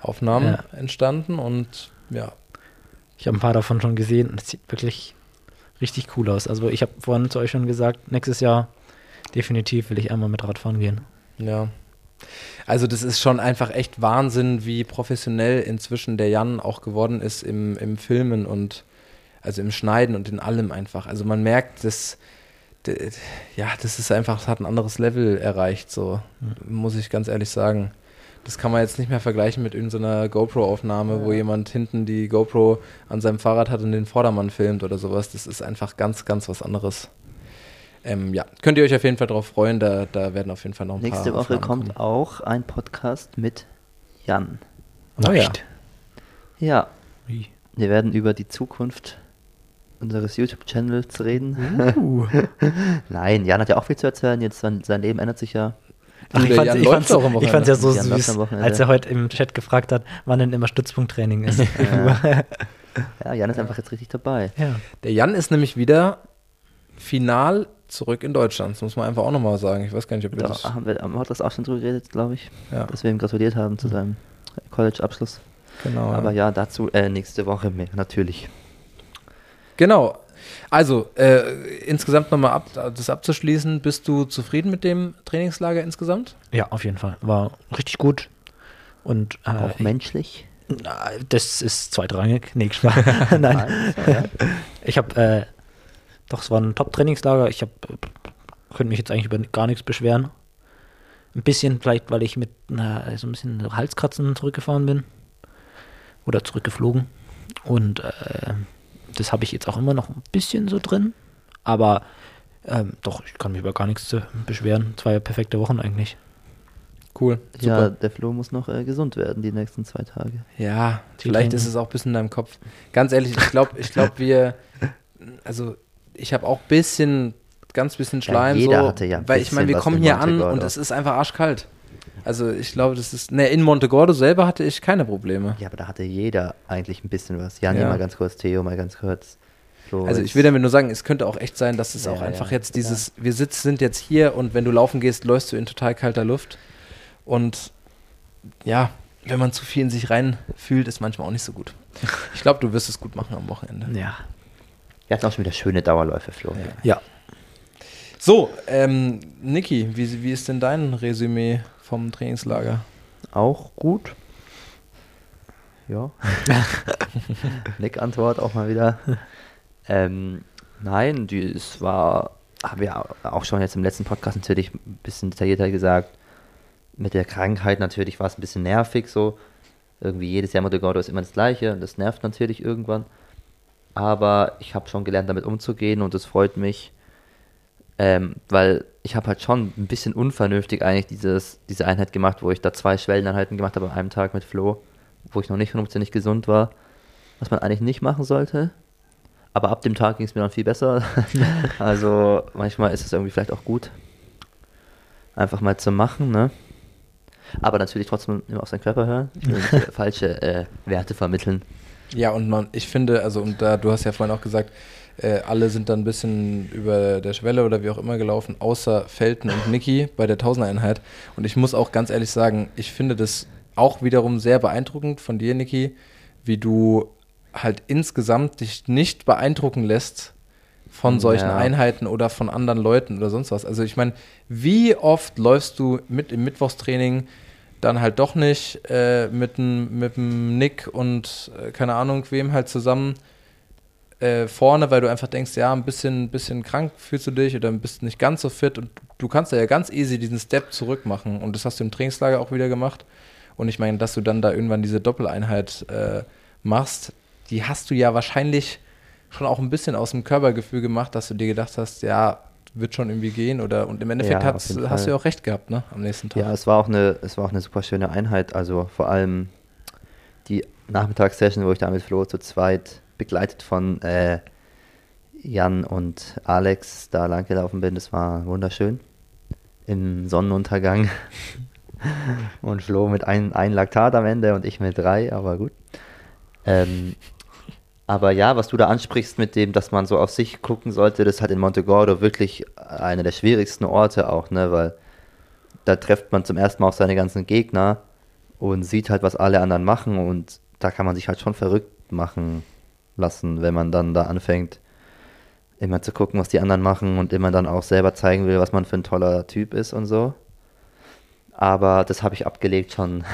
Aufnahmen Ja. entstanden und ja, Ich habe ein paar davon schon gesehen und es sieht wirklich richtig cool aus. Also ich habe vorhin zu euch schon gesagt, nächstes Jahr definitiv will ich einmal mit Radfahren gehen. Ja. Also das ist schon einfach echt Wahnsinn, wie professionell inzwischen der Jan auch geworden ist im, im Filmen und also im Schneiden und in allem einfach. Also man merkt, dass ja, das ist einfach, das hat ein anderes Level erreicht, so muss ich ganz ehrlich sagen. Das kann man jetzt nicht mehr vergleichen mit irgendeiner GoPro-Aufnahme, wo jemand hinten die GoPro an seinem Fahrrad hat und den Vordermann filmt oder sowas. Das ist einfach ganz, ganz was anderes. Ähm, ja, könnt ihr euch auf jeden Fall darauf freuen. Da, da werden auf jeden Fall noch ein Nächste paar Woche Aufnahmen kommt auch ein Podcast mit Jan. Oh ja. Ja, Wie? wir werden über die Zukunft unseres YouTube-Channels reden. Uh. Nein, Jan hat ja auch viel zu erzählen. Jetzt sein, sein Leben ändert sich ja. Du, ich ich fand's ja so Jan süß, als er heute im Chat gefragt hat, wann denn immer Stützpunkttraining ist. Ja, Jan ist einfach jetzt richtig dabei. ja. Der Jan ist nämlich wieder final zurück in Deutschland. Das muss man einfach auch nochmal sagen. Ich weiß gar nicht, ob wir Da das. haben wir am Podcast auch schon drüber geredet, glaube ich. Ja, Dass wir ihm gratuliert haben zu seinem College-Abschluss. genau. Aber ja. ja, dazu äh, nächste Woche mehr, natürlich. Genau. Also, äh, insgesamt nochmal ab, das abzuschließen. Bist du zufrieden mit dem Trainingslager insgesamt? ja, auf jeden Fall. War richtig gut. Und äh, Auch menschlich. Na, Das ist zweitrangig. Nee. Nein. Nein. Ich habe, äh, doch, es war ein Top-Trainingslager. Ich habe, könnte mich jetzt eigentlich über gar nichts beschweren. Ein bisschen vielleicht, weil ich mit na, so ein bisschen Halskratzen zurückgefahren bin. Oder zurückgeflogen. Und äh, das habe ich jetzt auch immer noch ein bisschen so drin. Aber ähm, doch, ich kann mich über gar nichts zu beschweren. Zwei perfekte Wochen eigentlich. Cool. ja, Super. der Flo muss noch äh, gesund werden die nächsten zwei Tage. Ja, Die vielleicht Training. ist es auch ein bisschen in deinem Kopf. Ganz ehrlich, ich glaube, ich glaube, wir, also ich habe auch ein bisschen, ganz bisschen Ja, Schleim. jeder so, hatte ja ein Weil ich meine, wir kommen hier an und es ist einfach arschkalt. Also ich glaube, das ist, ne, in Montegordo selber hatte ich keine Probleme. Ja, aber da hatte jeder eigentlich ein bisschen was. Jan, Ja. mal ganz kurz, Theo, mal ganz kurz. Flo, Also ich will damit nur sagen, es könnte auch echt sein, dass es Ja, auch einfach ja, jetzt dieses, wir sitzen, sind jetzt hier und wenn du laufen gehst, läufst du in total kalter Luft. Und ja, wenn man zu viel in sich reinfühlt, ist manchmal auch nicht so gut. Ich glaube, du wirst es gut machen am Wochenende. Ja. Wir hatten auch schon wieder schöne Dauerläufe, Flo. Ja. So, ähm, Niki, wie, wie ist denn dein Resümee vom Trainingslager? Auch gut. Ja. Nick-Antwort auch mal wieder. Ähm, nein, die, es war, haben wir auch schon jetzt im letzten Podcast natürlich ein bisschen detaillierter gesagt, mit der Krankheit natürlich war es ein bisschen nervig so. Irgendwie jedes Jahr Monte Gordo ist immer das gleiche und das nervt natürlich irgendwann. Aber ich habe schon gelernt, damit umzugehen und es freut mich, ähm, weil ich habe halt schon ein bisschen unvernünftig eigentlich dieses, diese Einheit gemacht, wo ich da zwei Schwelleneinheiten gemacht habe an einem Tag mit Flo, wo ich noch nicht hundertprozentig gesund war, was man eigentlich nicht machen sollte. Aber ab dem Tag ging es mir dann viel besser. also manchmal ist es irgendwie vielleicht auch gut, einfach mal zu machen, ne? Aber natürlich trotzdem immer auf seinen Körper hören und falsche äh, Werte vermitteln. Ja, und man, ich finde, also, und da, du hast ja vorhin auch gesagt, äh, alle sind dann ein bisschen über der Schwelle oder wie auch immer gelaufen, außer Felten und Niki bei der Tausender-Einheit. Und ich muss auch ganz ehrlich sagen, ich finde das auch wiederum sehr beeindruckend von dir, Niki, wie du halt insgesamt dich nicht beeindrucken lässt von solchen Ja. Einheiten oder von anderen Leuten oder sonst was. Also ich meine, wie oft läufst du mit im Mittwochstraining dann halt doch nicht äh, mit dem mit Nick und äh, keine Ahnung wem halt zusammen äh, vorne, weil du einfach denkst, ja, ein bisschen, bisschen krank fühlst du dich oder bist nicht ganz so fit und du kannst ja ganz easy diesen Step zurück machen und das hast du im Trainingslager auch wieder gemacht und ich meine, dass du dann da irgendwann diese Doppeleinheit äh, machst, die hast du ja wahrscheinlich schon auch ein bisschen aus dem Körpergefühl gemacht, dass du dir gedacht hast, ja, wird schon irgendwie gehen oder und im Endeffekt Ja, hast Fall. du ja auch recht gehabt, ne, am nächsten Tag. Ja, es war auch eine, es war auch eine super schöne Einheit. Also vor allem die Nachmittagssession, wo ich da mit Flo zu zweit begleitet von äh, Jan und Alex da lang gelaufen bin, das war wunderschön. Im Sonnenuntergang. und Flo mit ein, ein Laktat am Ende und ich mit drei, aber gut. Ähm, aber ja, was du da ansprichst mit dem, dass man so auf sich gucken sollte, das hat in Monte Gordo wirklich einer der schwierigsten Orte auch, ne, weil da trifft man zum ersten Mal auf seine ganzen Gegner und sieht halt, was alle anderen machen und da kann man sich halt schon verrückt machen lassen, wenn man dann da anfängt, immer zu gucken, was die anderen machen und immer dann auch selber zeigen will, was man für ein toller Typ ist und so. Aber das habe ich abgelegt schon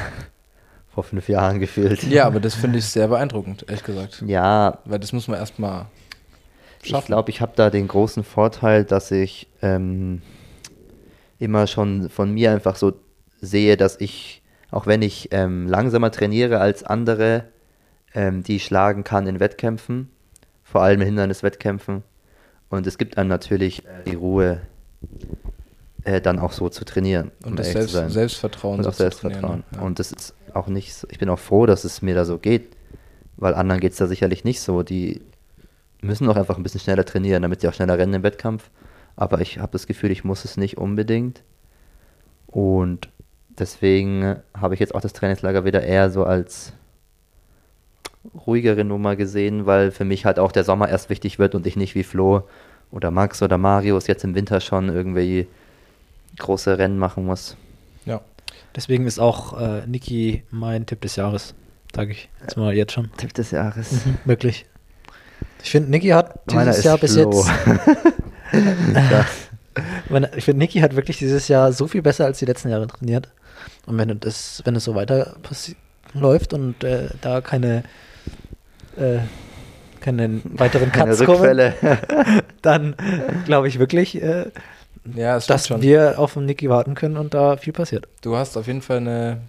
vor fünf Jahren gefühlt. Ja, aber das finde ich sehr beeindruckend, ehrlich gesagt. Ja, Weil das muss man erstmal ich schaffen. glaube, ich habe da den großen Vorteil, dass ich ähm, immer schon von mir einfach so sehe, dass ich, auch wenn ich ähm, langsamer trainiere als andere, ähm, die ich schlagen kann in Wettkämpfen, vor allem in Hinderniswettkämpfen. Und es gibt einem natürlich äh, die Ruhe, äh, dann auch so zu trainieren. um und das ehrlich zu Selbst. Selbstvertrauen. Und so auch Selbstvertrauen. ja. Und das ist auch nicht, so- ich bin auch froh, dass es mir da so geht, weil anderen geht es da sicherlich nicht so. Die müssen auch einfach ein bisschen schneller trainieren, damit sie auch schneller rennen im Wettkampf. Aber ich habe das Gefühl, ich muss es nicht unbedingt. Und deswegen habe ich jetzt auch das Trainingslager wieder eher so als ruhigere Nummer gesehen, weil für mich halt auch der Sommer erst wichtig wird und ich nicht wie Flo oder Max oder Marius jetzt im Winter schon irgendwie große Rennen machen muss. ja. Deswegen ist auch äh, Niki mein Tipp des Jahres, sage ich jetzt mal jetzt schon. Tipp des Jahres. Wirklich. Ich finde, Niki hat dieses Jahr bis Flo. jetzt. Ja. Meine, ich finde, Niki hat wirklich dieses Jahr so viel besser als die letzten Jahre trainiert. Und wenn das, wenn es so weiter läuft und äh, da keine, äh, keine weiteren Keine Cuts kommen, dann glaube ich wirklich, äh, ja, es stimmt dass schon. wir auf den Niki warten können und da viel passiert. Du hast auf jeden Fall eine,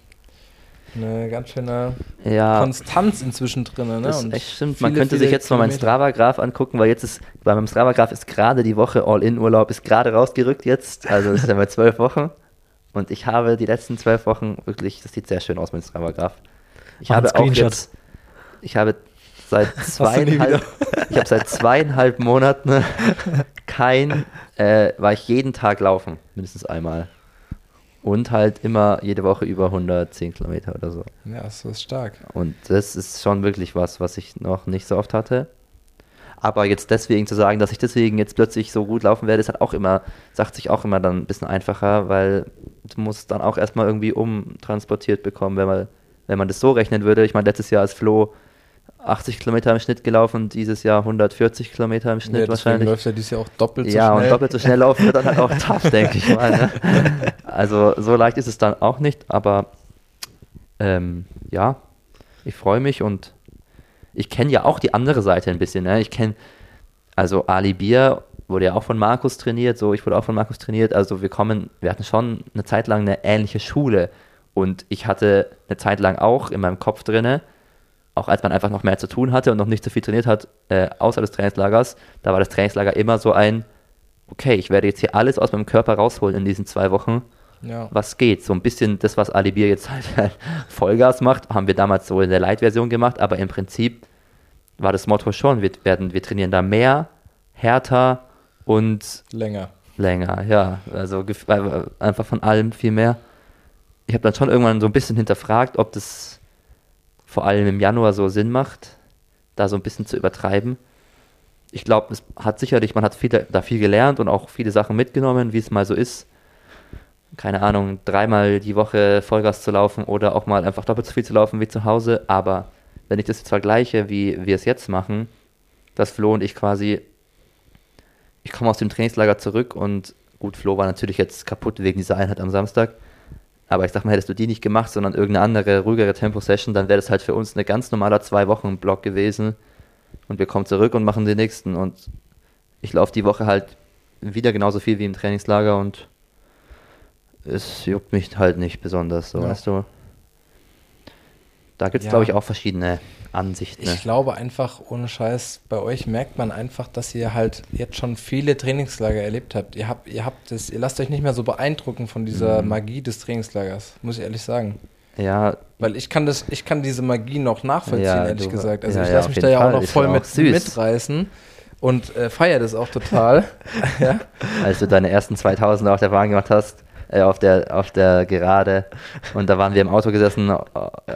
eine ganz schöne Ja, Konstanz inzwischen drin. Ne? das Und echt stimmt. Man viele, könnte viele sich jetzt mal meinen Kilometer. Strava-Graph angucken, weil jetzt ist, bei meinem Strava-Graph ist gerade die Woche All-In-Urlaub, ist gerade rausgerückt jetzt. Also das ist ja mal zwölf Wochen. Und ich habe die letzten zwölf Wochen wirklich, das sieht sehr schön aus mit dem Strava-Graph. Ich Mach habe auch jetzt, ich habe seit zweieinhalb, ich habe seit zweieinhalb Monaten kein, äh, war ich jeden Tag laufen, mindestens einmal. Und halt immer jede Woche über 110 Kilometer oder so. Ja, das ist stark. Und das ist schon wirklich was, was ich noch nicht so oft hatte. Aber jetzt deswegen zu sagen, dass ich deswegen jetzt plötzlich so gut laufen werde, ist halt auch immer, sagt sich auch immer dann ein bisschen einfacher, weil du musst dann auch erstmal irgendwie umtransportiert bekommen, wenn man, wenn man das so rechnen würde. Ich meine, letztes Jahr ist Flo 80 Kilometer im Schnitt gelaufen, dieses Jahr 140 Kilometer im Schnitt ja, wahrscheinlich. läuft ja dieses Jahr auch doppelt so Ja, schnell. und doppelt so schnell laufen wird dann halt auch tough, denke ich mal. Ne? Also so leicht ist es dann auch nicht, aber ähm, ja, ich freue mich und ich kenne ja auch die andere Seite ein bisschen. Ne? Ich kenne, also Ali Bier wurde ja auch von Markus trainiert, so ich wurde auch von Markus trainiert. Also wir kommen, wir hatten schon eine Zeit lang eine ähnliche Schule und ich hatte eine Zeit lang auch in meinem Kopf drinne, auch als man einfach noch mehr zu tun hatte und noch nicht so viel trainiert hat, äh, außer des Trainingslagers, da war das Trainingslager immer so ein, okay, ich werde jetzt hier alles aus meinem Körper rausholen in diesen zwei Wochen. Ja. Was geht? So ein bisschen das, was Alibir jetzt halt Vollgas macht, haben wir damals so in der Light-Version gemacht, aber im Prinzip war das Motto schon, wir, werden, wir trainieren da mehr, härter und Länger. länger, ja. Also äh, einfach von allem viel mehr. Ich habe dann schon irgendwann so ein bisschen hinterfragt, ob das vor allem im Januar so Sinn macht, da so ein bisschen zu übertreiben. Ich glaube, es hat sicherlich, man hat viel, da viel gelernt und auch viele Sachen mitgenommen, wie es mal so ist. Keine Ahnung, dreimal die Woche Vollgas zu laufen oder auch mal einfach doppelt so viel zu laufen wie zu Hause. Aber wenn ich das jetzt vergleiche, wie wir es jetzt machen, dass Flo und ich quasi ich komme aus dem Trainingslager zurück und gut, Flo war natürlich jetzt kaputt wegen dieser Einheit am Samstag. Aber ich sag mal, hättest du die nicht gemacht, sondern irgendeine andere, ruhigere Tempo-Session, dann wäre das halt für uns eine ganz normaler Zwei-Wochen-Block gewesen. Und wir kommen zurück und machen den nächsten. Und ich laufe die Woche halt wieder genauso viel wie im Trainingslager und es juckt mich halt nicht besonders, so Ja. weißt du. Da gibt es, Ja. glaube ich, auch verschiedene Ansichten. ne? Ich glaube einfach, ohne Scheiß, bei euch merkt man einfach, dass ihr halt jetzt schon viele Trainingslager erlebt habt. Ihr habt, ihr habt das, ihr lasst euch nicht mehr so beeindrucken von dieser Mhm. Magie des Trainingslagers, muss ich ehrlich sagen. Ja, Weil ich kann das, ich kann diese Magie noch nachvollziehen, Ja, ehrlich du- gesagt. Also ja, ich lasse mich da ja auch noch voll auch mit süß. mitreißen und äh, feiere das auch total. ja. als du deine ersten 2000 auf der Bahn gemacht hast, äh, auf der auf der Gerade und da waren wir im Auto gesessen, äh,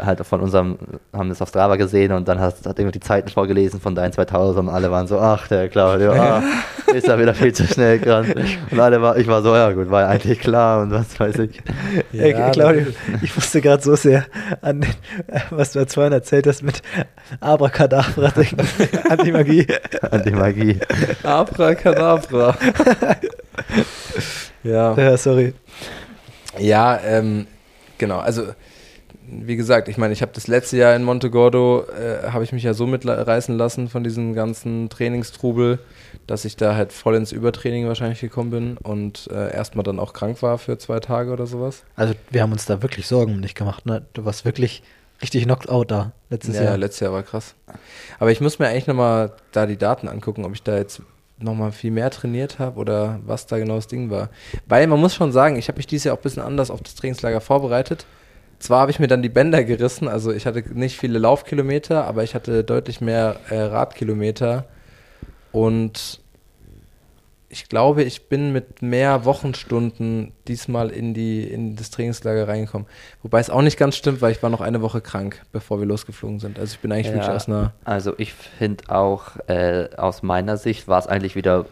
halt von unserem, haben das auf Strava gesehen und dann hast, hat jemand die Zeiten vorgelesen von deinen 2000 und alle waren so, ach der Claudio, ah, ist er wieder viel zu schnell gerannt und alle war, ich war so, ja gut, war ja eigentlich klar und was weiß ich. Ey, Ja, Claudio, ich musste gerade so sehr an, den, was du vorhin erzählt hast mit Abracadabra denken, an die Magie. An die Magie. Abracadabra. ja. Ja, sorry. Ja, ähm, genau. Also, wie gesagt, ich meine, ich habe das letzte Jahr in Montegordo, äh, habe ich mich ja so mitreißen lassen von diesem ganzen Trainingstrubel, dass ich da halt voll ins Übertraining wahrscheinlich gekommen bin und äh, erstmal dann auch krank war für zwei Tage oder sowas. Also wir haben uns da wirklich Sorgen um dich gemacht. Ne? Du warst wirklich richtig knocked out da letztes ja, Jahr. letztes Jahr war krass. Aber ich muss mir eigentlich nochmal da die Daten angucken, ob ich da jetzt nochmal viel mehr trainiert habe oder was da genau das Ding war. Weil man muss schon sagen, ich habe mich dieses Jahr auch ein bisschen anders auf das Trainingslager vorbereitet. Zwar habe ich mir dann die Bänder gerissen, also ich hatte nicht viele Laufkilometer, aber ich hatte deutlich mehr äh, Radkilometer und ich glaube, ich bin mit mehr Wochenstunden diesmal in, die, in das Trainingslager reingekommen. Wobei es auch nicht ganz stimmt, weil ich war noch eine Woche krank, bevor wir losgeflogen sind. Also ich bin eigentlich wirklich Ja. aus einer... Also ich finde auch, äh, aus meiner Sicht war es eigentlich wieder,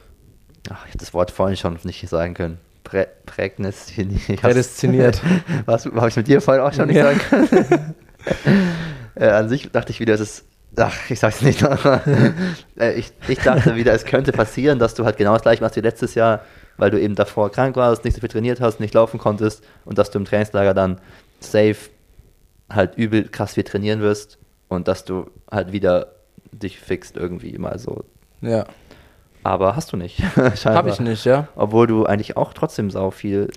ach, ich hab das Wort vorhin schon nicht sagen können, Prä prägnestiniert. Prädestiniert. Was habe ich mit dir vorhin auch schon nicht Ja. sagen können? äh, an sich dachte ich wieder, es ist, ach, ich sag's nicht nochmal. äh, ich, ich dachte wieder, es könnte passieren, dass du halt genau das gleiche machst wie letztes Jahr, weil du eben davor krank warst, nicht so viel trainiert hast, nicht laufen konntest und dass du im Trainingslager dann safe halt übel krass viel trainieren wirst und dass du halt wieder dich fixt irgendwie mal so. Ja, Aber hast du nicht. habe ich nicht, ja. Obwohl du eigentlich auch trotzdem sau viel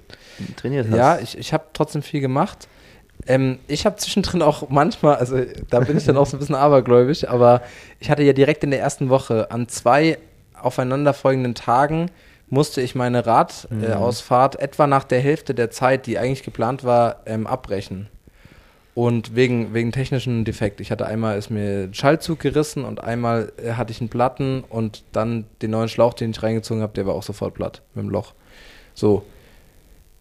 trainiert hast. Ja, ich, ich habe trotzdem viel gemacht. Ähm, ich habe zwischendrin auch manchmal, also da bin ich dann auch so ein bisschen abergläubig, aber ich hatte ja direkt in der ersten Woche an zwei aufeinanderfolgenden Tagen musste ich meine Radausfahrt äh, Ausfahrt etwa nach der Hälfte der Zeit, die eigentlich geplant war, ähm, abbrechen. Und wegen, wegen technischen Defekt. Ich hatte einmal ist mir ein Schaltzug gerissen und einmal äh, hatte ich einen Platten und dann den neuen Schlauch, den ich reingezogen habe, der war auch sofort platt mit dem Loch. So.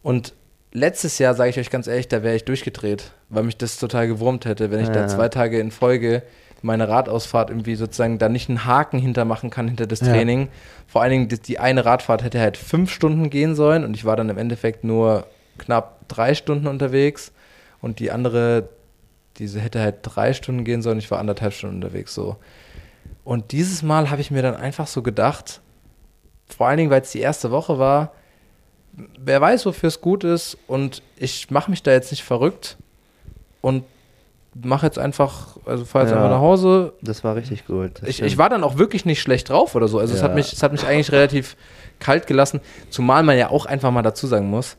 Und letztes Jahr, sage ich euch ganz ehrlich, da wäre ich durchgedreht, weil mich das total gewurmt hätte, wenn ich da Ja. zwei Tage in Folge meine Radausfahrt irgendwie sozusagen da nicht einen Haken hintermachen kann hinter das Ja. Training. Vor allen Dingen, die, die eine Radfahrt hätte halt fünf Stunden gehen sollen und ich war dann im Endeffekt nur knapp drei Stunden unterwegs und die andere, diese hätte halt drei Stunden gehen sollen, ich war anderthalb Stunden unterwegs so. Und dieses Mal habe ich mir dann einfach so gedacht, vor allen Dingen, weil es die erste Woche war, wer weiß, wofür es gut ist und ich mache mich da jetzt nicht verrückt und mache jetzt einfach, also fahre jetzt Ja. einfach nach Hause. Das war richtig gut. Ich, ich war dann auch wirklich nicht schlecht drauf oder so. Also es, hat Ja. mich, es hat mich eigentlich relativ kalt gelassen, zumal man ja auch einfach mal dazu sagen muss,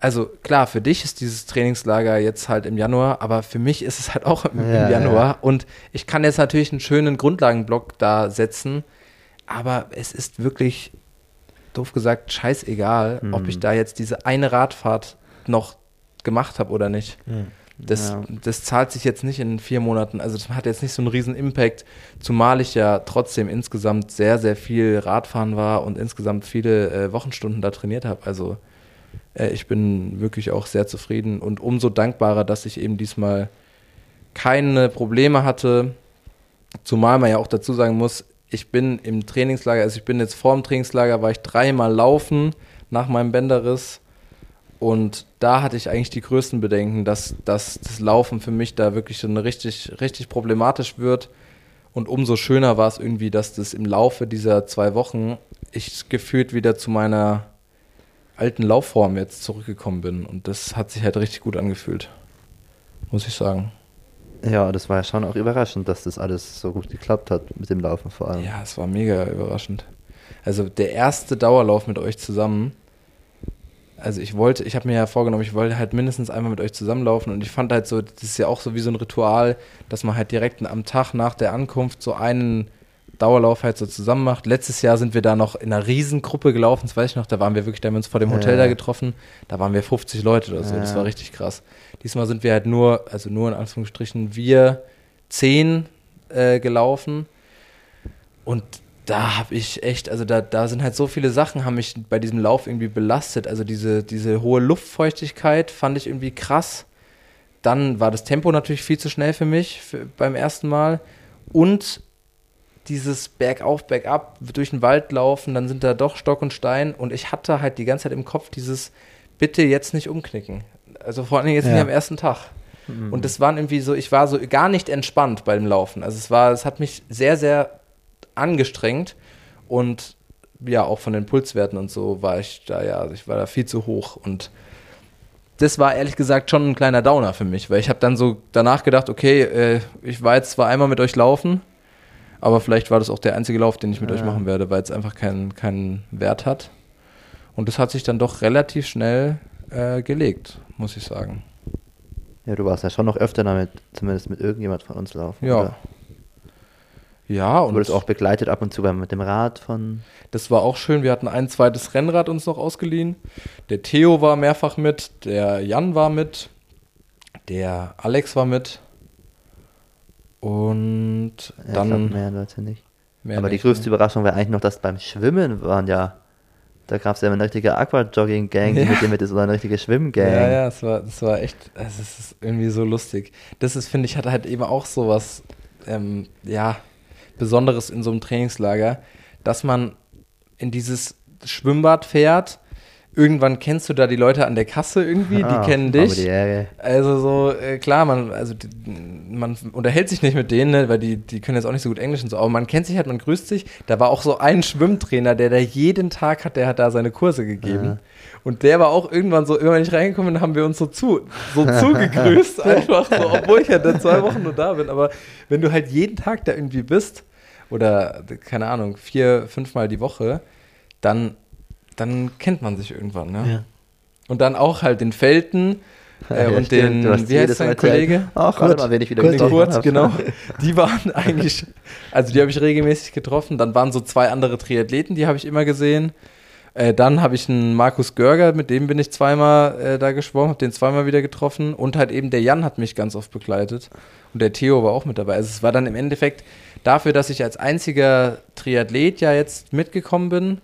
also klar, für dich ist dieses Trainingslager jetzt halt im Januar, aber für mich ist es halt auch im, Ja, im Januar. ja. Und ich kann jetzt natürlich einen schönen Grundlagenblock da setzen, aber es ist wirklich, doof gesagt, scheißegal, ob Mhm. ich da jetzt diese eine Radfahrt noch gemacht habe oder nicht. Das, Ja. das zahlt sich jetzt nicht in vier Monaten, also das hat jetzt nicht so einen riesen Impact, zumal ich ja trotzdem insgesamt sehr, sehr viel Radfahren war und insgesamt viele äh, Wochenstunden da trainiert habe. Also äh, ich bin wirklich auch sehr zufrieden und umso dankbarer, dass ich eben diesmal keine Probleme hatte, zumal man ja auch dazu sagen muss, ich bin im Trainingslager, also ich bin jetzt vor dem Trainingslager, war ich dreimal laufen nach meinem Bänderriss und da hatte ich eigentlich die größten Bedenken, dass, dass das Laufen für mich da wirklich schon richtig, richtig problematisch wird. Und umso schöner war es irgendwie, dass das im Laufe dieser zwei Wochen ich gefühlt wieder zu meiner alten Laufform jetzt zurückgekommen bin. Und das hat sich halt richtig gut angefühlt. Muss ich sagen. Ja, das war ja schon auch überraschend, dass das alles so gut geklappt hat mit dem Laufen vor allem. Ja, es war mega überraschend. Also der erste Dauerlauf mit euch zusammen. Also ich wollte, ich habe mir ja vorgenommen, ich wollte halt mindestens einmal mit euch zusammenlaufen und ich fand halt so, das ist ja auch so wie so ein Ritual, dass man halt direkt am Tag nach der Ankunft so einen Dauerlauf halt so zusammen macht. Letztes Jahr sind wir da noch in einer Riesengruppe gelaufen, das weiß ich noch, da waren wir wirklich, da haben wir uns vor dem Hotel Ja. da getroffen, da waren wir 50 Leute oder so, das Ja. war richtig krass. Diesmal sind wir halt nur, also nur in Anführungsstrichen, wir zehn äh, gelaufen und da habe ich echt, also da, da sind halt so viele Sachen, haben mich bei diesem Lauf irgendwie belastet. Also diese, diese hohe Luftfeuchtigkeit fand ich irgendwie krass. Dann war das Tempo natürlich viel zu schnell für mich für, beim ersten Mal. Und dieses Bergauf, Bergab, durch den Wald laufen, dann sind da doch Stock und Stein. Und ich hatte halt die ganze Zeit im Kopf dieses, bitte jetzt nicht umknicken. Also vor allem jetzt Ja. nicht am ersten Tag. Und das waren irgendwie so, ich war so gar nicht entspannt beim Laufen. Also es war, es hat mich sehr, sehr angestrengt und ja, auch von den Pulswerten und so war ich da ja, also ich war da viel zu hoch und das war ehrlich gesagt schon ein kleiner Downer für mich, weil ich habe dann so danach gedacht, okay, äh, ich war jetzt zwar einmal mit euch laufen, aber vielleicht war das auch der einzige Lauf, den ich mit Ja. euch machen werde, weil es einfach keinen keinen Wert hat. Und das hat sich dann doch relativ schnell äh, gelegt, muss ich sagen. Ja, du warst ja schon noch öfter damit, zumindest mit irgendjemand von uns laufen. Ja. oder? Ja, Du und wurdest auch begleitet ab und zu mit dem Rad von. Das war auch schön. Wir hatten ein zweites Rennrad uns noch ausgeliehen. Der Theo war mehrfach mit, der Jan war mit, der Alex war mit. Und Ja, ich dann. glaub, mehr Leute nicht. mehr Aber die größte ne? Überraschung war eigentlich noch, dass beim Schwimmen waren ja. Da gab es ja eine richtige Aqua-Jogging-Gang, Ja. mit dem mit so eine richtige Schwimm-Gang. Ja, ja, es war, das war echt, es ist irgendwie so lustig. Das ist, finde ich, hat halt eben auch so was, ähm, ja, Besonderes in so einem Trainingslager, dass man in dieses Schwimmbad fährt. Irgendwann kennst du da die Leute an der Kasse irgendwie, Ah, die kennen dich. Die. Also so, äh, klar, man, also die, man unterhält sich nicht mit denen, ne, weil die, die können jetzt auch nicht so gut Englisch und so, aber man kennt sich halt, man grüßt sich. Da war auch so ein Schwimmtrainer, der da jeden Tag hat, der hat da seine Kurse gegeben. Ja. Und der war auch irgendwann so, immer wenn ich reingekommen bin, haben wir uns so zu, so zugegrüßt, einfach so, obwohl ich ja dann zwei Wochen nur da bin. Aber wenn du halt jeden Tag da irgendwie bist, oder keine Ahnung, vier, fünfmal die Woche, dann, dann kennt man sich irgendwann, ne? Ja. Und dann auch halt den Felten äh, Ja, und stimmt, den, wie heißt dein Kollege? Ach, warte mal, wen ich wieder Kurt, hab. genau. Die waren eigentlich, also die habe ich regelmäßig getroffen. Dann waren so zwei andere Triathleten, die habe ich immer gesehen. Äh, dann habe ich einen Markus Görger, mit dem bin ich zweimal äh, da geschwommen, habe den zweimal wieder getroffen. Und halt eben der Jan hat mich ganz oft begleitet. Und der Theo war auch mit dabei. Also es war dann im Endeffekt dafür, dass ich als einziger Triathlet ja jetzt mitgekommen bin.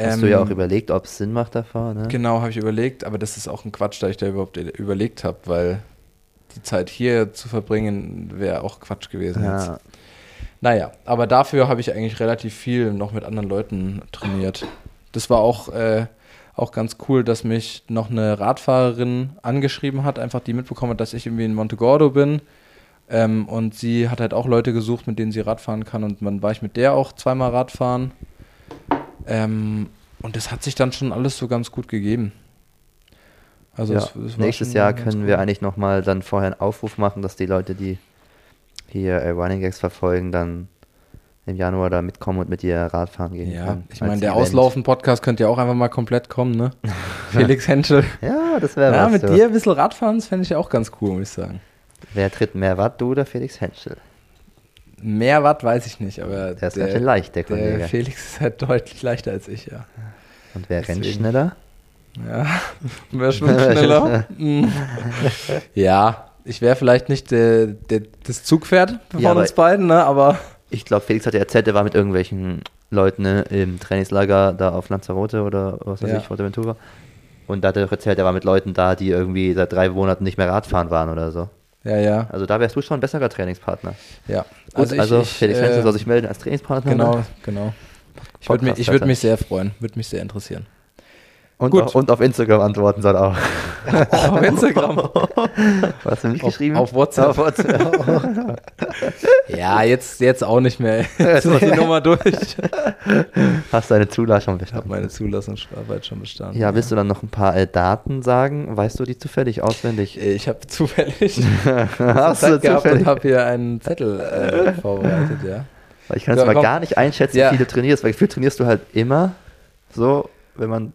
Hast du ja ähm, auch überlegt, ob es Sinn macht davor, ne? Genau, habe ich überlegt, aber das ist auch ein Quatsch, da ich da überhaupt überlegt habe, weil die Zeit hier zu verbringen wäre auch Quatsch gewesen jetzt. Ja, Naja, aber dafür habe ich eigentlich relativ viel noch mit anderen Leuten trainiert. Das war auch, äh, auch ganz cool, dass mich noch eine Radfahrerin angeschrieben hat, einfach die mitbekommen hat, dass ich irgendwie in Montegordo bin. Ähm, und sie hat halt auch Leute gesucht, mit denen sie Radfahren kann. Und dann war ich mit der auch zweimal Radfahren. Ähm, und das hat sich dann schon alles so ganz gut gegeben. Also ja. es- es Nächstes Jahr können cool. wir eigentlich nochmal dann vorher einen Aufruf machen, dass die Leute, die hier äh, Running Gags verfolgen, dann im Januar da mitkommen und mit dir Radfahren gehen Ja, können. ich meine, der. Auslaufen-Podcast könnte ja auch einfach mal komplett kommen, ne? Felix Henschel. Ja, das wäre Ja, was. mit so. dir ein bisschen Radfahren, das fände ich auch ganz cool, muss ich sagen. Wer tritt mehr Watt, du oder Felix Henschel? Mehr Watt weiß ich nicht, aber Der ist ganz schön leicht, der der Kollege. Felix ist halt deutlich leichter als ich, ja. Und wer rennt Deswegen. schneller? Ja, wer schwimmt schneller? Mm. ja, ich wäre vielleicht nicht der, der, das Zugpferd von Ja, uns beiden, ne? aber Ich glaube, Felix hat ja erzählt, er war mit irgendwelchen Leuten ne, im Trainingslager da auf Lanzarote oder was weiß Ja. ich, Fuerteventura. Und da hat er auch erzählt, er war mit Leuten da, die irgendwie seit drei Monaten nicht mehr Radfahren waren oder so. Ja, ja, Also da wärst du schon ein besserer Trainingspartner. ja. Gut, also, Felix Henschel äh, soll sich melden als Trainingspartner. Genau, genau. Ich würde mich, ich würd mich sehr freuen, würde mich sehr interessieren. Und, Gut. Auf, und auf Instagram antworten soll auch. auf Instagram. Was hast du nicht Auf- geschrieben? auf WhatsApp. Auf WhatsApp. Ja, jetzt, jetzt auch nicht mehr. Jetzt ist die Nummer durch. Ich Hast deine Zulassung habe bestanden. meine Zulassungsarbeit schon bestanden. Ja, willst du dann noch ein paar äh, Daten sagen? Weißt du die zufällig auswendig? Ich habe zufällig Hast Zeit gehabt und zufällig? habe hier einen Zettel äh, vorbereitet, ja. Ich kann es Ja, mal komm. gar nicht einschätzen, Ja. wie viel du trainierst, weil gefühlt trainierst du halt immer so, wenn man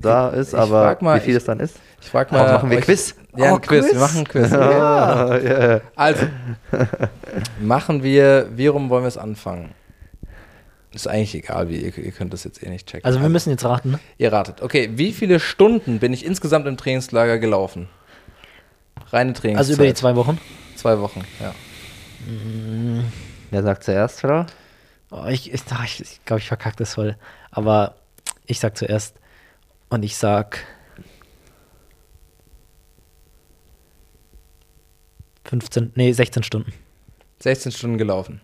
da ist, ich aber frag mal, wie viel ich- es dann ist. Ich frag Oh, mal. machen wir euch- Quiz? Ja, Oh, ein Quiz. Quiz. Wir machen ein Quiz. Ja, ja. Also, machen wir, wie rum wollen wir es anfangen? Ist eigentlich egal, wie ihr, ihr könnt das jetzt eh nicht checken. Also wir müssen jetzt raten, ne? Ihr ratet. Okay, wie viele Stunden bin ich insgesamt im Trainingslager gelaufen? Reine Trainingszeit. Also über die zwei Wochen. Zwei Wochen, ja. Wer sagt zuerst, Frau? Oh, ich ach, ich, ich glaube, ich verkacke das voll. Aber ich sag zuerst. Und ich sag. 15, nee, 16 Stunden. 16 Stunden gelaufen.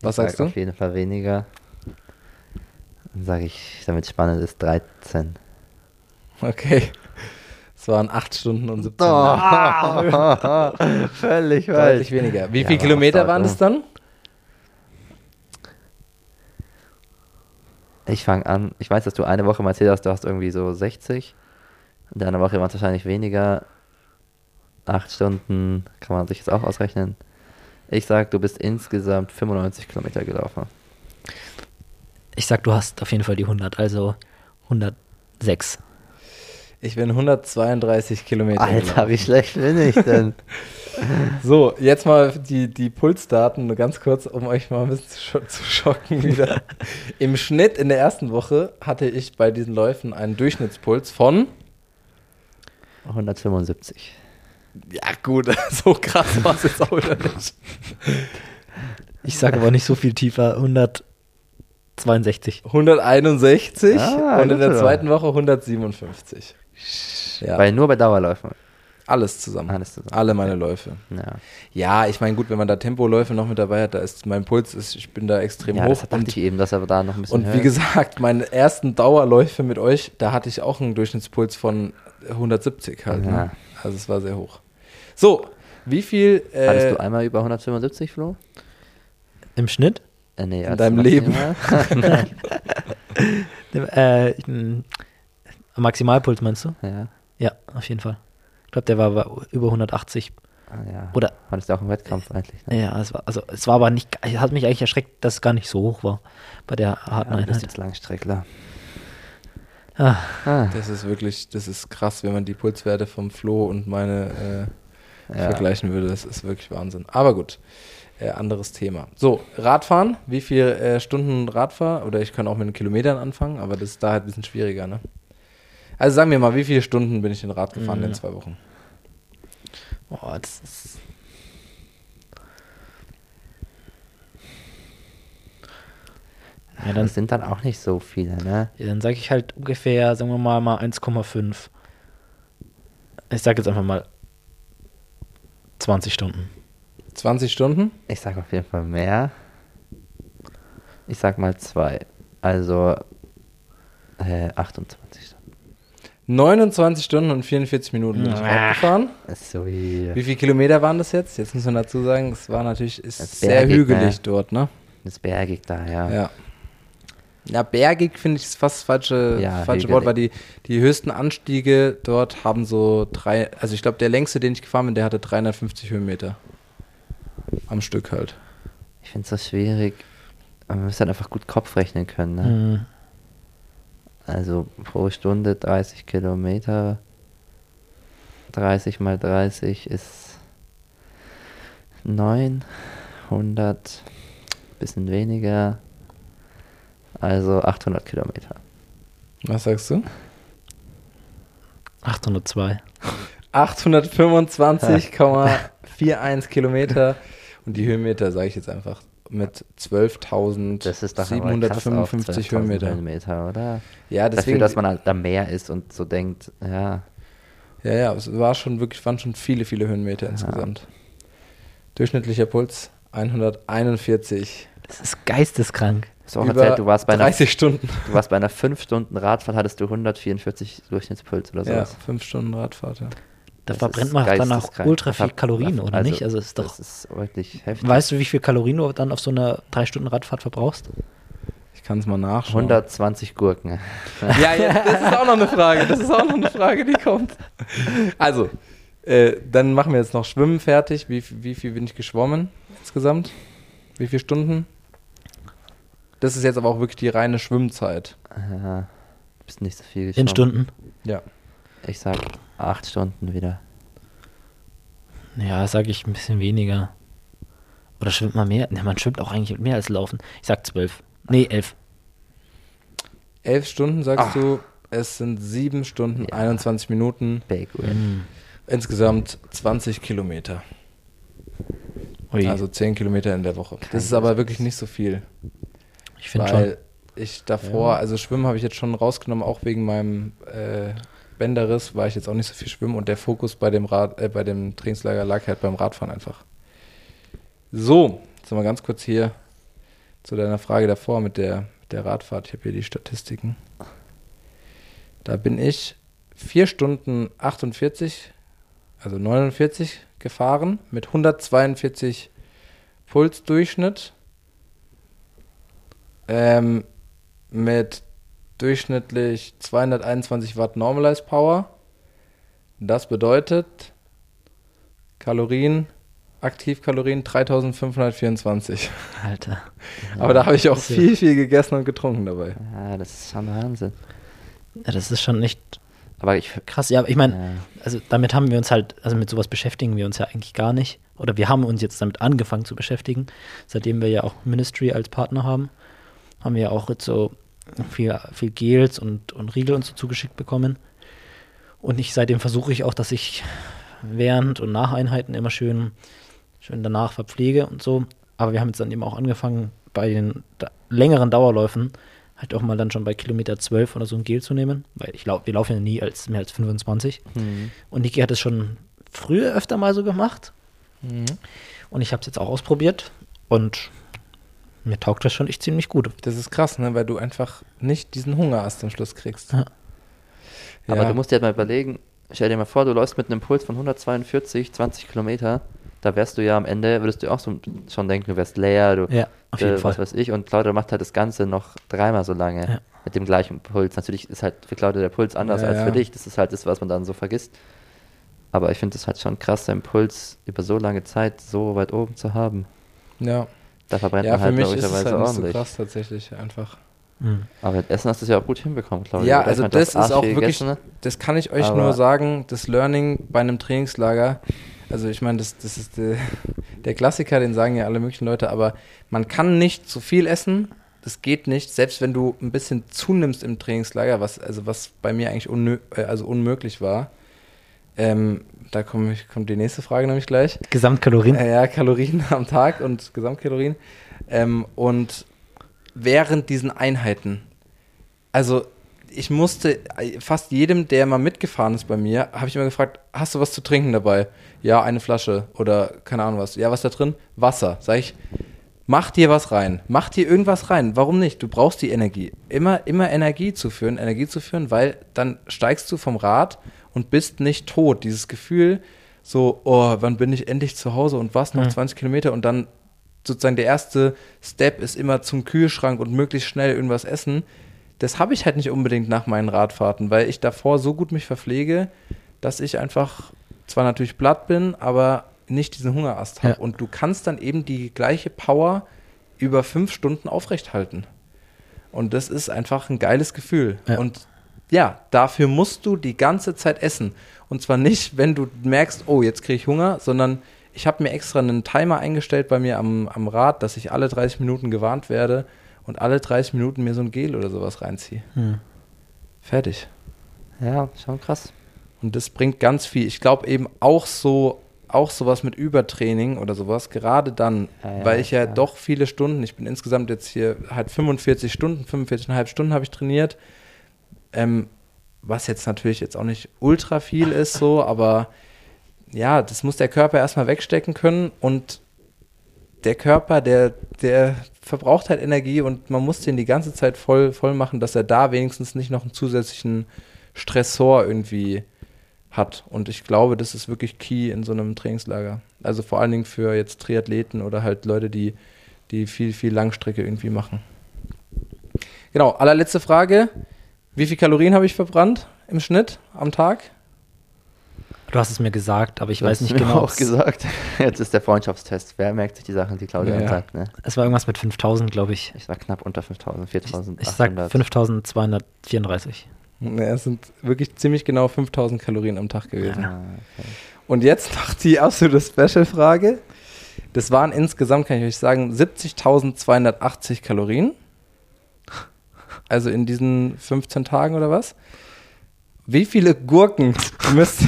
Was Ich sag sagst du? Auf jeden Fall weniger. Dann sage ich, damit es spannend ist, 13. Okay. Es waren 8 Stunden und 17 Oh. Völlig Deutlich weniger. Wie Ja, viele Kilometer waren es dann? Ich fange an. Ich weiß, dass du eine Woche mal erzählt hast, du hast irgendwie so 60. In der anderen Woche waren es wahrscheinlich weniger. Acht Stunden kann man sich jetzt auch ausrechnen. Ich sag, du bist insgesamt 95 Kilometer gelaufen. Ich sag, du hast auf jeden Fall die 100, also 106. Ich bin 132 Kilometer Alter, gelaufen. wie schlecht bin ich denn? So, jetzt mal die, die Pulsdaten, nur ganz kurz, um euch mal ein bisschen zu, scho zu schocken wieder. Im Schnitt in der ersten Woche hatte ich bei diesen Läufen einen Durchschnittspuls von, 175. ja gut, so krass war es jetzt auch wieder nicht. Ich sag aber nicht so viel tiefer, 162. 161 Ah, und in der ja. zweiten Woche 157. Ja, Weil nur bei Dauerläufen. Alles zusammen. Alles zusammen. Alle meine Läufe. Ja, Ja, ich meine, gut, wenn man da Tempoläufe noch mit dabei hat, da ist mein Puls, ist, ich bin da extrem ja hoch. das dachte und ich eben, dass er da noch ein bisschen Und wie höher- gesagt, meine ersten Dauerläufe mit euch, da hatte ich auch einen Durchschnittspuls von 170 halt. Ja. Ne? Also es war sehr hoch. So, wie viel äh, Hattest du einmal über 175, Flo? Im Schnitt? Äh, nee, In deinem Leben. Äh, Maximalpuls meinst du? ja. Ja, auf jeden Fall. Ich glaube, der war bei über 180. Ah, ja. Oder, Hattest du auch im Wettkampf eigentlich? Ne? ja, es war, also, es war aber nicht, es hat mich eigentlich erschreckt, dass es gar nicht so hoch war bei der harten Ja, du bist Einheit. jetzt Langstreckler. Ah, Ah, Das ist wirklich, das ist krass, wenn man die Pulswerte vom Flo und meine äh, ja. vergleichen würde. Das ist wirklich Wahnsinn. Aber gut, äh, anderes Thema. So, Radfahren. Wie viele äh, Stunden Radfahr? Oder ich kann auch mit den Kilometern anfangen, aber das ist da halt ein bisschen schwieriger, ne? Also sagen wir mal, wie viele Stunden bin ich in Rad gefahren in Mhm. zwei Wochen? Boah, das ist. Ja, dann, Das sind dann auch nicht so viele, ne? ja, dann sage ich halt ungefähr, sagen wir mal, mal 1,5. Ich sage jetzt einfach mal 20 Stunden. 20 Stunden? Ich sag auf jeden Fall mehr. Ich sag mal zwei. Also äh, 28 Stunden. 29 Stunden und 44 Minuten bin ich Ah. Gefahren. Wie viele Kilometer waren das jetzt? Jetzt muss man dazu sagen, es war natürlich ist Das sehr bergig, hügelig ne? dort, ne? das bergig da, ja. Ja. Ja, bergig finde ich ist fast das falsche, Ja, falsche hügelig. Wort, weil die, die höchsten Anstiege dort haben so drei, also ich glaube, der längste, den ich gefahren bin, der hatte 350 Höhenmeter. Am Stück halt. Ich finde es so schwierig. Aber man muss dann einfach gut Kopf rechnen können. Ne? Mhm. Also pro Stunde 30 Kilometer. 30 mal 30 ist 900, bisschen weniger. Also 800 Kilometer. Was sagst du? 802. 825,41 Kilometer. Und die Höhenmeter sage ich jetzt einfach mit Das ist doch aber krass auf 12.755 12.000 Höhenmeter. Oder? Ja, Dafür, deswegen. dass man halt am Meer ist und so denkt, ja, Ja, ja, es war schon wirklich, waren schon viele, viele Höhenmeter insgesamt. Durchschnittlicher Puls 141. Das ist geisteskrank. hast du auch Über erzählt, du warst bei einer 30 Stunden. Du warst bei einer 5 Stunden Radfahrt, hattest du 144 Durchschnittspuls oder Ja, sowas. 5 Stunden Radfahrt. Ja. Da Das verbrennt man dann auch ultra viel Kalorien, oder also, nicht? Also ist doch. Das ist wirklich heftig. Weißt du, wie viel Kalorien du dann auf so einer 3 Stunden Radfahrt verbrauchst? Ich kann es mal nachschauen. 120 Gurken. Ja, ja, das ist auch noch eine Frage. Das ist auch noch eine Frage, die kommt. Also, äh, dann machen wir jetzt noch Schwimmen fertig. Wie, wie viel bin ich geschwommen insgesamt? Wie viele Stunden? Das ist jetzt aber auch wirklich die reine Schwimmzeit. Ja, du bist nicht so viel In geschwommen. Stunden? Ja. Ich sag 8 Stunden wieder. Ja, sage ich ein bisschen weniger. Oder schwimmt man mehr? Ne, man schwimmt auch eigentlich mehr als laufen. Ich sag 12. Nee, 11. Elf Stunden sagst Ach. du, es sind sieben Stunden, Ja. 21 Minuten, Big win. Mhm. insgesamt 20 Kilometer. Ui, Also 10 Kilometer in der Woche. Kein Das ist aber wirklich nicht so viel. ich finde weil schon. ich davor, Ja. also Schwimmen habe ich jetzt schon rausgenommen, auch wegen meinem äh, Bänderriss war ich jetzt auch nicht so viel schwimmen und der Fokus bei dem Rad, äh, bei dem Trainingslager lag halt beim Radfahren einfach. So, jetzt mal ganz kurz hier zu deiner Frage davor mit der, der Radfahrt. Ich habe hier die Statistiken. Da bin ich 4 Stunden 48, also 49 gefahren mit 142 Pulsdurchschnitt. Ähm, mit durchschnittlich 221 Watt Normalized Power. Das bedeutet Kalorien, Aktivkalorien 3524. Alter. Aber da habe ich auch viel, viel gegessen und getrunken dabei. Ja, das ist schon Wahnsinn. Ja, das ist schon echt Aber ich. krass. Ja, ich meine, Ja. also damit haben wir uns halt, also mit sowas beschäftigen wir uns ja eigentlich gar nicht. Oder wir haben uns jetzt damit angefangen zu beschäftigen, seitdem wir ja auch Ministry als Partner haben. Haben wir ja auch jetzt so viel, viel Gels und, und Riegel und so zugeschickt bekommen. Und ich seitdem versuche ich auch, dass ich während und nach Einheiten immer schön, schön danach verpflege und so. Aber wir haben jetzt dann eben auch angefangen, bei den da längeren Dauerläufen halt auch mal dann schon bei Kilometer 12 oder so ein Gel zu nehmen. Weil ich lau wir laufen ja nie als mehr als 25. Hm. Und Niki hat es schon früher öfter mal so gemacht. Und ich habe es jetzt auch ausprobiert. Und mir taugt das schon echt ziemlich gut. Das ist krass, ne? weil du einfach nicht diesen Hunger hast am Schluss kriegst. Ja. Aber Ja. du musst dir halt mal überlegen, stell dir mal vor, du läufst mit einem Puls von 142, 20 Kilometer. Da wärst du ja am Ende, würdest du auch so schon denken, du wärst leer, du, Ja, auf jeden äh, was Fall. weiß ich. Und Claudia macht halt das Ganze noch dreimal so lange Ja. mit dem gleichen Puls. Natürlich ist halt für Claudia der Puls anders Ja, als ja. für dich. Das ist halt das, was man dann so vergisst. Aber ich finde es halt schon krass, seinen Puls über so lange Zeit so weit oben zu haben. Ja, Da verbrennt ja man für halt mich ist es logischerweise halt nicht so ordentlich. krass tatsächlich einfach. Mhm. Aber mit Essen hast du es ja auch gut hinbekommen. Ja, Oder? Ich also meine, du das ist auch wirklich, gegessen, ne? das kann ich euch nur sagen, das Learning bei einem Trainingslager, also ich meine, das, das ist der, der Klassiker, den sagen ja alle möglichen Leute, aber man kann nicht zu viel essen, das geht nicht, selbst wenn du ein bisschen zunimmst im Trainingslager, was, also was bei mir eigentlich unnö äh, also unmöglich war. Ähm, da komm ich, kommt die nächste Frage nämlich gleich. Gesamtkalorien. Äh, ja, Kalorien am Tag und Gesamtkalorien. Ähm, und während diesen Einheiten, also ich musste äh, fast jedem, der mal mitgefahren ist bei mir, habe ich immer gefragt, hast du was zu trinken dabei? Ja, eine Flasche oder keine Ahnung was. Ja, was da drin? Wasser. Sag ich, mach dir was rein. Mach dir irgendwas rein. Warum nicht? Du brauchst die Energie. Immer, immer Energie zu führen, Energie zu führen, weil dann steigst du vom Rad und bist nicht tot. Dieses Gefühl, so, oh, wann bin ich endlich zu Hause und was, noch Mhm. 20 Kilometer und dann sozusagen der erste Step ist immer zum Kühlschrank und möglichst schnell irgendwas essen. Das habe ich halt nicht unbedingt nach meinen Radfahrten, weil ich davor so gut mich verpflege, dass ich einfach zwar natürlich platt bin, aber nicht diesen Hungerast habe. Ja. Und du kannst dann eben die gleiche Power über fünf Stunden aufrechthalten. Und das ist einfach ein geiles Gefühl. Ja. Und ja, dafür musst du die ganze Zeit essen. Und zwar nicht, wenn du merkst, oh, jetzt kriege ich Hunger, sondern ich habe mir extra einen Timer eingestellt bei mir am, am Rad, dass ich alle 30 Minuten gewarnt werde und alle 30 Minuten mir so ein Gel oder sowas reinziehe. Hm. Fertig. Ja, schon krass. Und das bringt ganz viel. Ich glaube eben auch so, auch sowas mit Übertraining oder sowas, gerade dann, Ja, ja, weil ich ja, ja. doch viele Stunden, ich bin insgesamt jetzt hier halt 45 Stunden, 45,5 Stunden habe ich trainiert. Ähm, was jetzt natürlich jetzt auch nicht ultra viel ist, so, aber ja, das muss der Körper erstmal wegstecken können und der Körper, der, der verbraucht halt Energie und man muss den die ganze Zeit voll, voll machen, dass er da wenigstens nicht noch einen zusätzlichen Stressor irgendwie hat. Und ich glaube, das ist wirklich key in so einem Trainingslager. Also vor allen Dingen für jetzt Triathleten oder halt Leute, die, die viel, viel Langstrecke irgendwie machen. Genau, allerletzte Frage. Wie viel Kalorien habe ich verbrannt im Schnitt am Tag? Du hast es mir gesagt, aber ich Du weiß nicht mir genau. auch gesagt. Jetzt ist der Freundschaftstest. Wer merkt sich die Sachen, die Claudia Ja. sagt, ne? Es war irgendwas mit 5000, glaube ich. Ich war knapp unter 5000, Ich, 4800. ich sag 5234. Ja, es sind wirklich ziemlich genau 5000 Kalorien am Tag gewesen. Ah, okay. Und jetzt noch die absolute Special-Frage. Das waren insgesamt, kann ich euch sagen, 70.280 Kalorien. Also in diesen 15 Tagen oder was? Wie viele Gurken müsste,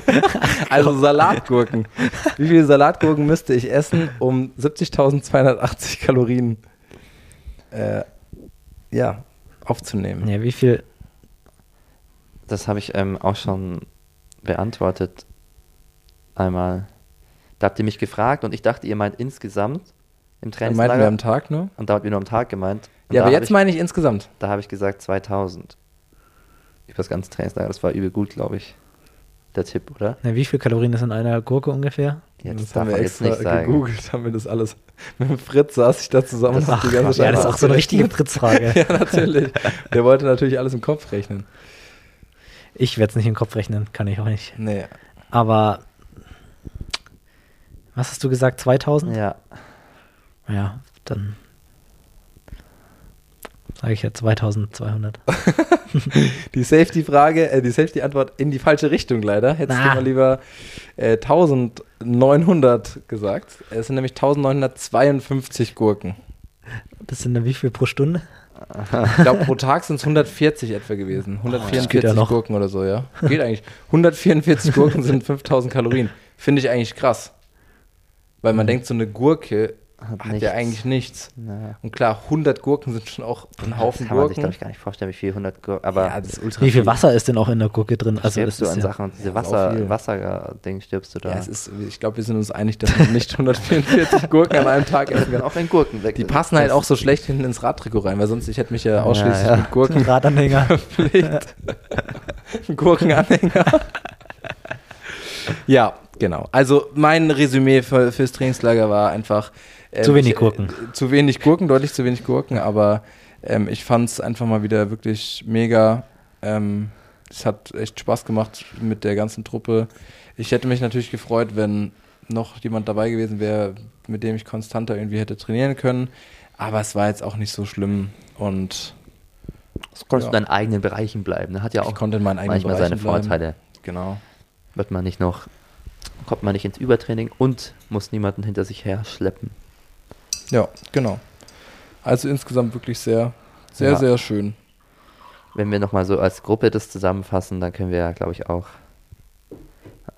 also Salatgurken, wie viele Salatgurken müsste ich essen, um 70.280 Kalorien äh, ja, aufzunehmen? Ja, wie viel? Das habe ich ähm, auch schon beantwortet. Einmal. Da habt ihr mich gefragt und ich dachte, ihr meint insgesamt im Dann meinten Trainingslager. wir am Tag nur? und da habt ihr nur am Tag gemeint. Und Ja, aber jetzt ich, meine ich insgesamt. Da habe ich gesagt 2000. Über das ganze Trainingslager. Das war übel gut, glaube ich. Der Tipp, oder? Ja, wie viel Kalorien ist in einer Gurke ungefähr? Jetzt das darf haben wir extra nicht sagen. gegoogelt, haben wir das alles. Mit dem Fritz saß ich da zusammen. Das- und hab die ganze ja, das ist auch so eine richtige. Fritzfrage. Ja, natürlich. Der wollte natürlich alles im Kopf rechnen. Ich werde es nicht im Kopf rechnen, kann ich auch nicht. Nee. Aber was hast du gesagt? 2000? Ja. Ja, dann sage ich ja 2200. Die Safety-Frage, äh, die Safety-Antwort in die falsche Richtung leider. Hättest Ah. du mal lieber äh, 1900 gesagt. Es sind nämlich 1952 Gurken. Das sind dann wie viel pro Stunde? Ich glaube, pro Tag sind es 140 etwa gewesen. das geht 144 ja noch. Gurken oder so, ja. Geht eigentlich. 144 Gurken sind 5000 Kalorien. Finde ich eigentlich krass. Weil man denkt, so eine Gurke Hat hat ja eigentlich nichts. Na, Und klar, 100 Gurken sind schon auch ein Haufen das kann man sich, Gurken. glaube ich, gar nicht vorstellen, wie viel 100 Gurken. Aber ja, das ist ultra Wie viel Wasser ist denn auch in der Gurke drin? Also stirbst das du an ja, Sachen, diese Ja, Wasser. Wasser-Ding stirbst du da. Ja, es ist, ich glaube, wir sind uns einig, dass man nicht 144 Gurken an einem Tag essen kann. auch wenn Gurken weg Die passen halt auch so schlecht hinten ins Radtrikot rein, weil sonst ich hätte mich ja ausschließlich ja. mit Gurken Radanhänger. verpflegt. Gurkenanhänger. ja, genau. Also mein Resümee für, fürs Trainingslager war einfach ähm, Zu wenig ich, Gurken. Äh, zu wenig Gurken, deutlich zu wenig Gurken, aber ähm, ich fand es einfach mal wieder wirklich mega. Ähm, es hat echt Spaß gemacht mit der ganzen Truppe. Ich hätte mich natürlich gefreut, wenn noch jemand dabei gewesen wäre, mit dem ich konstanter irgendwie hätte trainieren können. Aber es war jetzt auch nicht so schlimm und Das konntest Ja. in deinen eigenen Bereichen bleiben. Das hat ja ich auch konnte in meinen eigenen manchmal seine Bereichen bleiben. Vorteile. Genau. Wird man nicht noch, kommt man nicht ins Übertraining und muss niemanden hinter sich her schleppen. Ja, genau. Also insgesamt wirklich sehr, sehr, Ja. sehr schön. Wenn wir nochmal so als Gruppe das zusammenfassen, dann können wir ja, glaube ich, auch.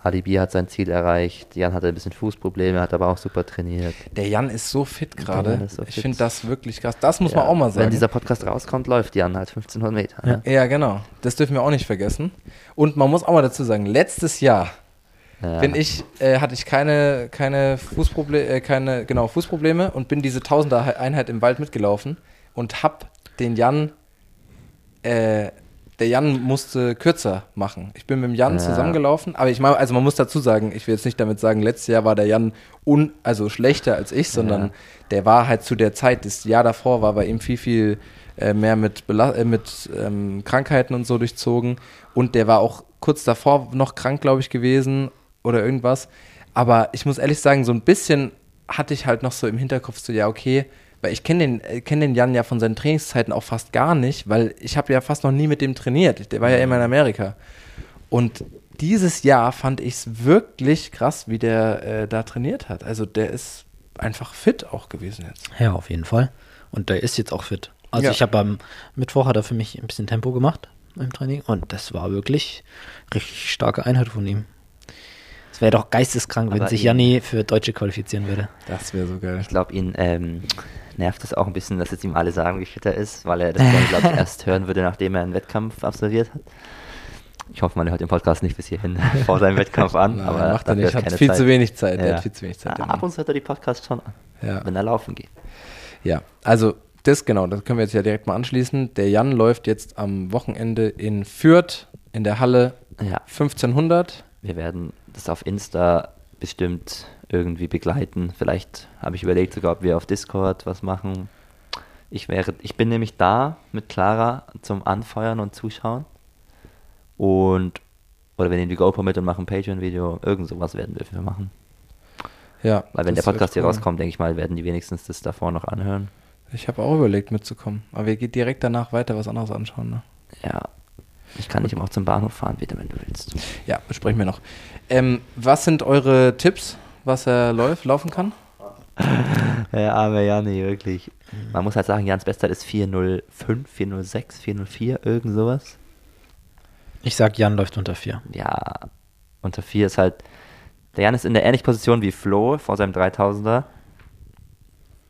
Alibi hat sein Ziel erreicht. Jan hatte ein bisschen Fußprobleme, hat aber auch super trainiert. Der Jan ist so fit gerade. So ich finde das wirklich krass. Das muss Ja, man auch mal Wenn sagen. dieser Podcast rauskommt, läuft Jan halt 1500 Meter. ne? ja, genau. Das dürfen wir auch nicht vergessen. Und man muss auch mal dazu sagen, letztes Jahr Ja. bin ich, äh, hatte ich keine, keine Fußprobleme, äh, keine, genau, Fußprobleme und bin diese Tausender Einheit im Wald mitgelaufen und hab den Jan, äh, der Jan musste kürzer machen. Ich bin mit dem Jan Ja. zusammengelaufen, aber ich meine, also man muss dazu sagen, ich will jetzt nicht damit sagen, letztes Jahr war der Jan un, also schlechter als ich, sondern Ja. der war halt zu der Zeit, das Jahr davor war bei ihm viel, viel äh, mehr mit, Bela äh, mit ähm, Krankheiten und so durchzogen und der war auch kurz davor noch krank, glaube ich, gewesen oder irgendwas. Aber ich muss ehrlich sagen, so ein bisschen hatte ich halt noch so im Hinterkopf so, ja, okay, weil ich kenne den, äh, kenn den Jan ja von seinen Trainingszeiten auch fast gar nicht, weil ich habe ja fast noch nie mit dem trainiert. Der war ja immer in Amerika. Und dieses Jahr fand ich es wirklich krass, wie der äh, da trainiert hat. Also der ist einfach fit auch gewesen jetzt. Ja, auf jeden Fall. Und der ist jetzt auch fit. Also Ja. ich habe am Mittwoch hat er für mich ein bisschen Tempo gemacht im Training und das war wirklich richtig starke Einheit von ihm. Es wäre doch geisteskrank, wenn Aber sich Janni für Deutsche qualifizieren würde. Das wäre so geil. Ich glaube, ihn ähm, nervt es auch ein bisschen, dass jetzt ihm alle sagen, wie fit er ist, weil er das dann, glaube ich, erst hören würde, nachdem er einen Wettkampf absolviert hat. Ich hoffe, man hört den Podcast nicht bis hierhin vor seinem Wettkampf an, Nein, aber macht er nicht. Hat viel Zeit. zu wenig Zeit. Er Ja. hat viel zu wenig Zeit. Ja, ab und zu hört er die Podcast schon an, Ja. wenn er laufen geht. Ja, also das genau, das können wir jetzt ja direkt mal anschließen. Der Jan läuft jetzt am Wochenende in Fürth in der Halle Ja, 1500. wir werden das auf Insta bestimmt irgendwie begleiten. Vielleicht habe ich überlegt sogar, ob wir auf Discord was machen. Ich wäre, ich bin nämlich da mit Clara zum Anfeuern und Zuschauen. Und oder wir nehmen die GoPro mit und machen ein Patreon-Video. Irgend sowas werden wir für machen. Ja, Weil wenn der Podcast hier cool. rauskommt, denke ich mal, werden die wenigstens das davor noch anhören. Ich habe auch überlegt mitzukommen, aber wir gehen direkt danach weiter was anderes anschauen. Ne? Ja. Ich kann dich auch zum Bahnhof fahren, bitte, wenn du willst. Ja, besprechen wir noch. Ähm, was sind eure Tipps, was er läuft, laufen kann? Ja, aber ja, nee, wirklich. Man muss halt sagen, Jans Bestzeit ist 405, 406, 404, irgend sowas. Ich sag, Jan läuft unter vier. Ja, unter 4 ist halt. Der Jan ist in der ähnlichen Position wie Flo vor seinem 3000er.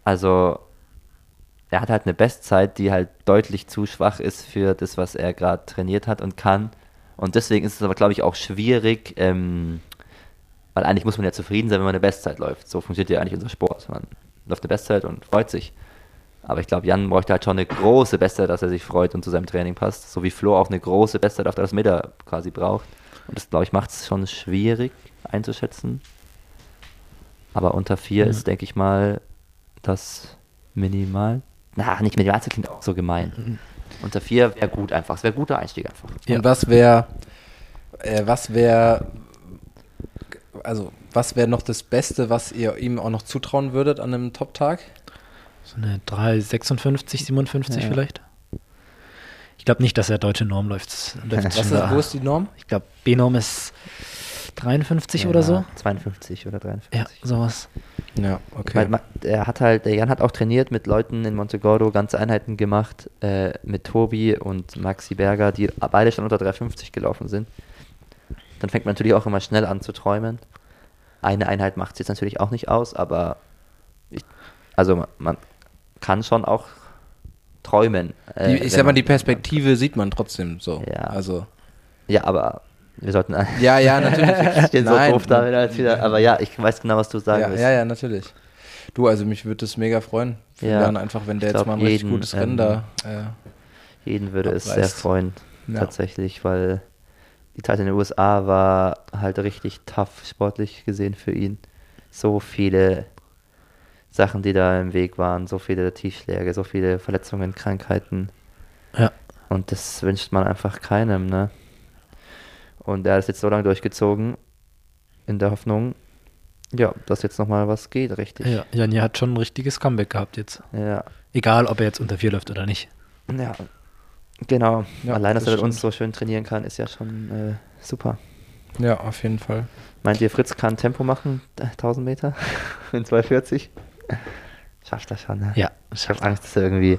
Also, er hat halt eine Bestzeit, die halt deutlich zu schwach ist für das, was er gerade trainiert hat und kann. Und deswegen ist es aber, glaube ich, auch schwierig, ähm, weil eigentlich muss man ja zufrieden sein, wenn man eine Bestzeit läuft. So funktioniert ja eigentlich unser Sport. Man läuft eine Bestzeit und freut sich. Aber ich glaube, Jan bräuchte halt schon eine große Bestzeit, dass er sich freut und zu seinem Training passt. So wie Flo auch eine große Bestzeit auf das Meter quasi braucht. Und das, glaube ich, macht es schon schwierig einzuschätzen. Aber unter 4 Mhm. ist, denke ich mal, das minimal. Na, nicht minimal, das klingt auch so gemein. Unter 4 wäre gut einfach. Es wäre ein guter Einstieg einfach. Ja. Und was wäre, äh, was wäre, also was wäre noch das Beste, was ihr ihm auch noch zutrauen würdet an einem Top-Tag? So eine 3,56, 57 Ja. vielleicht. Ich glaube nicht, dass er deutsche Norm läuft. läuft Was ist, da. wo ist die Norm? Ich glaube, B-Norm ist 53 oder so. 52 oder 53. Ja, sowas. Ja, Weil ma- er hat halt, der Jan hat auch trainiert mit Leuten in Montegordo, ganze Einheiten gemacht, äh, mit Tobi und Maxi Berger, die beide schon unter 350 gelaufen sind. Dann fängt man natürlich auch immer schnell an zu träumen. Eine Einheit macht es jetzt natürlich auch nicht aus, aber ich, also man, man kann schon auch träumen. äh, Die, ich sag mal, man- die Perspektive sieht man trotzdem so. Ja. Also, Ja, aber wir sollten. ja, ja, natürlich. ich stehe so doof da wieder als wieder. Aber ja, ich weiß genau, was du sagen ja, willst. ja, ja, natürlich. Du, also mich würde es mega freuen. Ja. Jan einfach, wenn der Ich jetzt glaub, mal ein richtig jeden, gutes ähm, Rennen da. Äh, Jeden würde es sehr abreißt. freuen, Ja. tatsächlich, weil die Zeit in den USA war halt richtig tough, sportlich gesehen für ihn. So viele Sachen, die da im Weg waren, so viele Tiefschläge, so viele Verletzungen, Krankheiten. Ja. Und das wünscht man einfach keinem, ne? Und er ist jetzt so lange durchgezogen, in der Hoffnung, ja, dass jetzt nochmal was geht, richtig. Ja, Janni hat schon ein richtiges Comeback gehabt jetzt. Ja, Egal, ob er jetzt unter vier läuft oder nicht. ja. genau. Ja, Allein, dass das er mit uns so schön trainieren kann, ist ja schon äh, super. ja, auf jeden Fall. Meint ihr, Fritz kann Tempo machen? 1000 Meter? In 240? Schafft er schon, ne? Ja, Ich habe Angst, dass er irgendwie,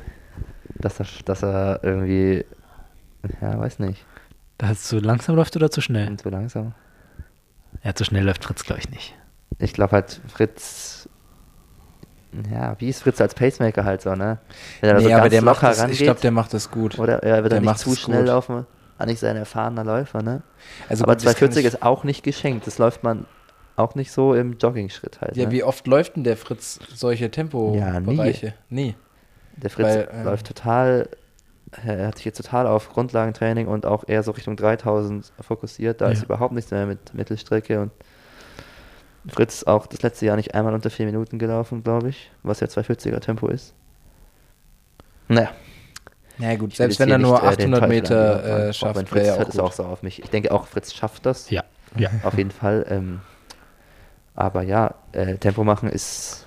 dass er, dass er irgendwie, ja, weiß nicht, Dass es zu langsam läuft oder zu schnell? zu langsam. Ja, zu schnell läuft Fritz, glaube ich, nicht. Ich glaube halt, Fritz, ja, wie ist Fritz als Pacemaker halt so, ne? Wenn er da so Nee, aber ganz der macht locker das, ich rangeht, glaube, der macht das gut. oder er wird der dann nicht zu schnell gut. laufen, auch nicht sein erfahrener Läufer, ne? Also aber gut, das kann 240 ich- ist auch nicht geschenkt, das läuft man auch nicht so im Jogging-Schritt halt, Ja, ne? wie oft läuft denn der Fritz solche Ja, nie. Tempobereiche? nie. Der Fritz Weil, äh, läuft total äh, er hat sich jetzt total auf Grundlagentraining und auch eher so Richtung 3000 fokussiert. Da ist Ja. überhaupt nichts mehr mit Mittelstrecke und Fritz auch das letzte Jahr nicht einmal unter vier Minuten gelaufen, glaube ich, was ja 240er Tempo ist. Naja, Ja gut, ich selbst wenn er nur nicht, äh, den 800 Teufel an die Meter äh, schafft, Wenn wäre Fritz ja hört auch es auch so auf mich. Ich denke auch, Fritz schafft das. Ja, ja. Auf jeden Fall. Ähm, aber ja, äh, Tempo machen ist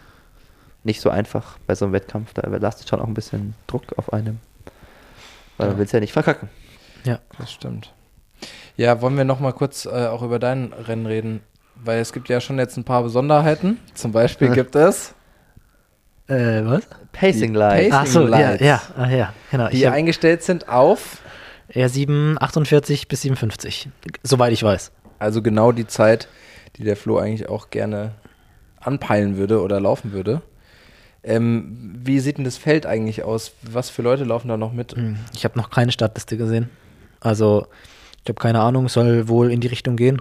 nicht so einfach bei so einem Wettkampf. Da lastet schon auch ein bisschen Druck auf einem. Weil Ja. man will es ja nicht verkacken. ja. Das stimmt. Ja, wollen wir noch mal kurz äh, auch über dein Rennen reden? Weil es gibt ja schon jetzt ein paar Besonderheiten. Zum Beispiel gibt es, Äh, was? Pacing Die Light. Pacing Ach so, ja, Lights. ja, ah, ja, genau. die Ich hab eingestellt sind auf, R7 48 bis 57, soweit ich weiß. also genau die Zeit, die der Flo eigentlich auch gerne anpeilen würde oder laufen würde. Ähm, wie sieht denn das Feld eigentlich aus? Was für Leute laufen da noch mit? Hm, Ich habe noch keine Startliste gesehen. Also, ich habe keine Ahnung, soll wohl in die Richtung gehen.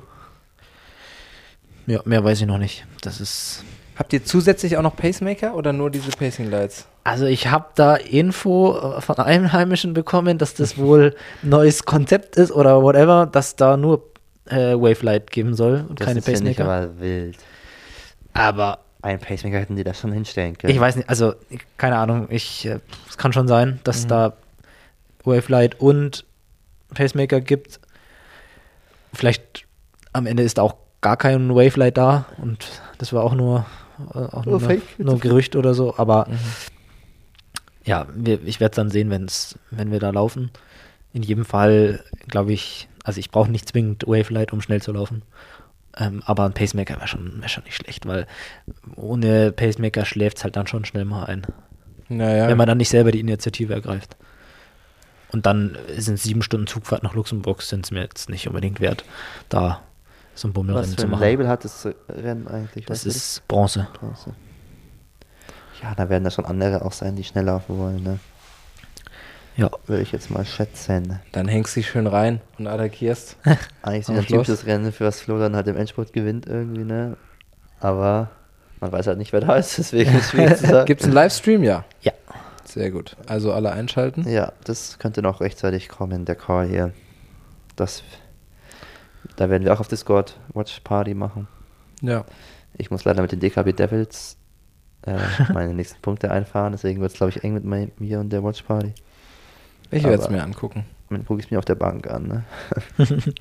Ja, mehr weiß ich noch nicht. Das ist. Habt ihr zusätzlich auch noch Pacemaker oder nur diese Pacing Lights? Also, ich habe da Info äh, von Einheimischen bekommen, dass das wohl ein neues Konzept ist oder whatever, dass da nur äh, Wavelight geben soll und Das keine ist, finde ich, Pacemaker. aber wild. Aber Ein Pacemaker hätten die da schon hinstellen können. ich weiß nicht, also keine Ahnung, ich, äh, es kann schon sein, dass Mhm. da Wavelight und Pacemaker gibt. Vielleicht am Ende ist auch gar kein Wavelight da und das war auch nur, äh, auch nur, Oh, fake. nur ein Gerücht oder so, aber Mhm. ja, wir, ich werde es dann sehen, wenn's, wenn wir da laufen. In jedem Fall, glaube ich, also ich brauche nicht zwingend Wavelight, um schnell zu laufen. Ähm, aber ein Pacemaker wäre schon, wär schon nicht schlecht, weil ohne Pacemaker schläft es halt dann schon schnell mal ein. Naja, Wenn man dann nicht selber die Initiative ergreift. Und dann sind sieben Stunden Zugfahrt nach Luxemburg, sind es mir jetzt nicht unbedingt wert, da so ein Was Bummelrennen für zu ein machen. Label hat das Rennen eigentlich? das ist Bronze. Bronze. Ja, da werden da schon andere auch sein, die schnell laufen wollen, ne? Ja. Würde ich jetzt mal schätzen. dann hängst du dich schön rein und attackierst. Eigentlich ist ein typisches Rennen, für was Flo dann halt im Endspurt gewinnt irgendwie, ne? Aber man weiß halt nicht, wer da ist, deswegen ist es schwierig zu sagen. Gibt es einen Livestream? Ja. Ja. Sehr gut. Also alle einschalten. Ja, das könnte noch rechtzeitig kommen, der Call hier. Das, da werden wir auch auf Discord Watch Party machen. Ja. Ich muss leider mit den DKB Devils äh, meine nächsten Punkte einfahren, deswegen wird es, glaube ich, eng mit mein, mir und der Watch Party. Ich werde es mir angucken. Dann gucke ich es mir auf der Bank an. Ne?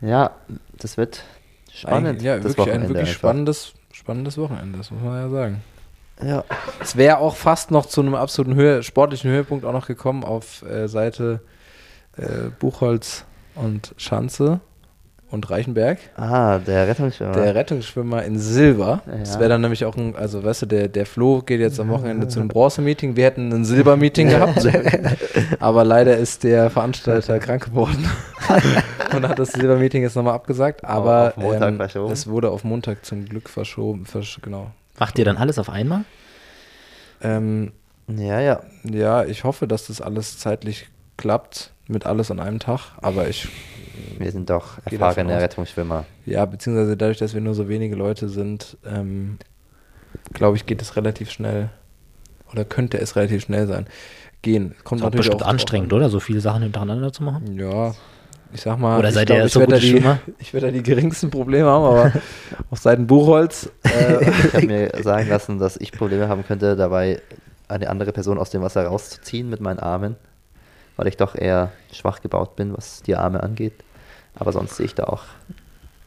ja, das wird spannend. Eigentlich- Ja, wirklich ein Wochenende wirklich einfach. spannendes, spannendes Wochenende, das muss man ja sagen. Ja, Es wäre auch fast noch zu einem absoluten Höhe, sportlichen Höhepunkt auch noch gekommen auf äh, Seite äh, Buchholz und Schanze und Reichenberg. ah, der Rettungsschwimmer. Der Rettungsschwimmer in Silber. Ja. Das wäre dann nämlich auch ein, also weißt du, der, der Flo geht jetzt am Wochenende zu einem Bronze-Meeting. Wir hätten ein Silber-Meeting gehabt. Aber leider ist der Veranstalter krank geworden und hat das Silber-Meeting jetzt nochmal abgesagt. Aber auf Montag ähm, verschoben. es wurde auf Montag zum Glück verschoben. Versch genau. Macht ihr dann alles auf einmal? Ähm, ja, ja. ja, ich hoffe, dass das alles zeitlich klappt mit alles an einem Tag. Aber ich, Wir sind doch davon erfahrene. Rettungsschwimmer. ja, beziehungsweise dadurch, dass wir nur so wenige Leute sind, ähm, glaube ich, geht es relativ schnell. Oder könnte es relativ schnell sein. Gehen. Kommt Ist auch natürlich bestimmt auch anstrengend, an. oder? So viele Sachen hintereinander zu machen. Ja, ich sag mal, Oder ich seid glaub, ich so werd da? Ich werde da die geringsten Probleme haben, aber auf Seiten Buchholz. Äh, Ich habe mir sagen lassen, dass ich Probleme haben könnte, dabei eine andere Person aus dem Wasser rauszuziehen mit meinen Armen, weil ich doch eher schwach gebaut bin, was die Arme angeht. Aber sonst sehe ich da auch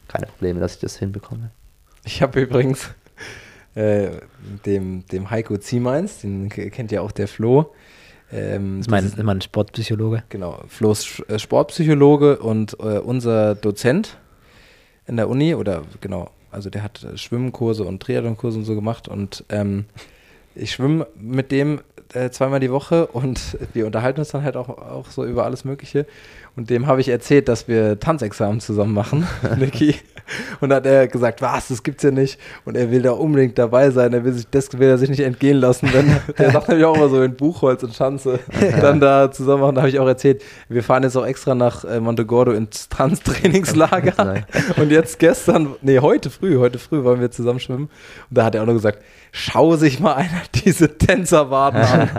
keine Probleme, dass ich das hinbekomme. ich habe übrigens äh, dem, dem Heiko Ziemeins, den kennt ja auch der Flo. Ähm, Das ist mein, das ist- mein Sportpsychologe. Genau, Flo ist äh, Sportpsychologe und äh, unser Dozent in der Uni, oder genau, also der hat äh, Schwimmkurse und Triathlonkurse und so gemacht und ähm, ich schwimme mit dem äh, zweimal die Woche und wir unterhalten uns dann halt auch, auch so über alles Mögliche. Und dem habe ich erzählt, dass wir Tanzexamen zusammen machen, Niki. Und hat er gesagt, was, das gibt's ja nicht. Und er will da unbedingt dabei sein. Er will sich, das will er sich nicht entgehen lassen. Wenn, der sagt nämlich auch immer so in Buchholz und Schanze dann da zusammen machen. Da habe ich auch erzählt, wir fahren jetzt auch extra nach äh, Montegordo ins Tanztrainingslager. Und jetzt gestern, nee, heute früh, heute früh wollen wir zusammen schwimmen. Und da hat er auch noch gesagt, schau sich mal einer diese Tänzer warten an.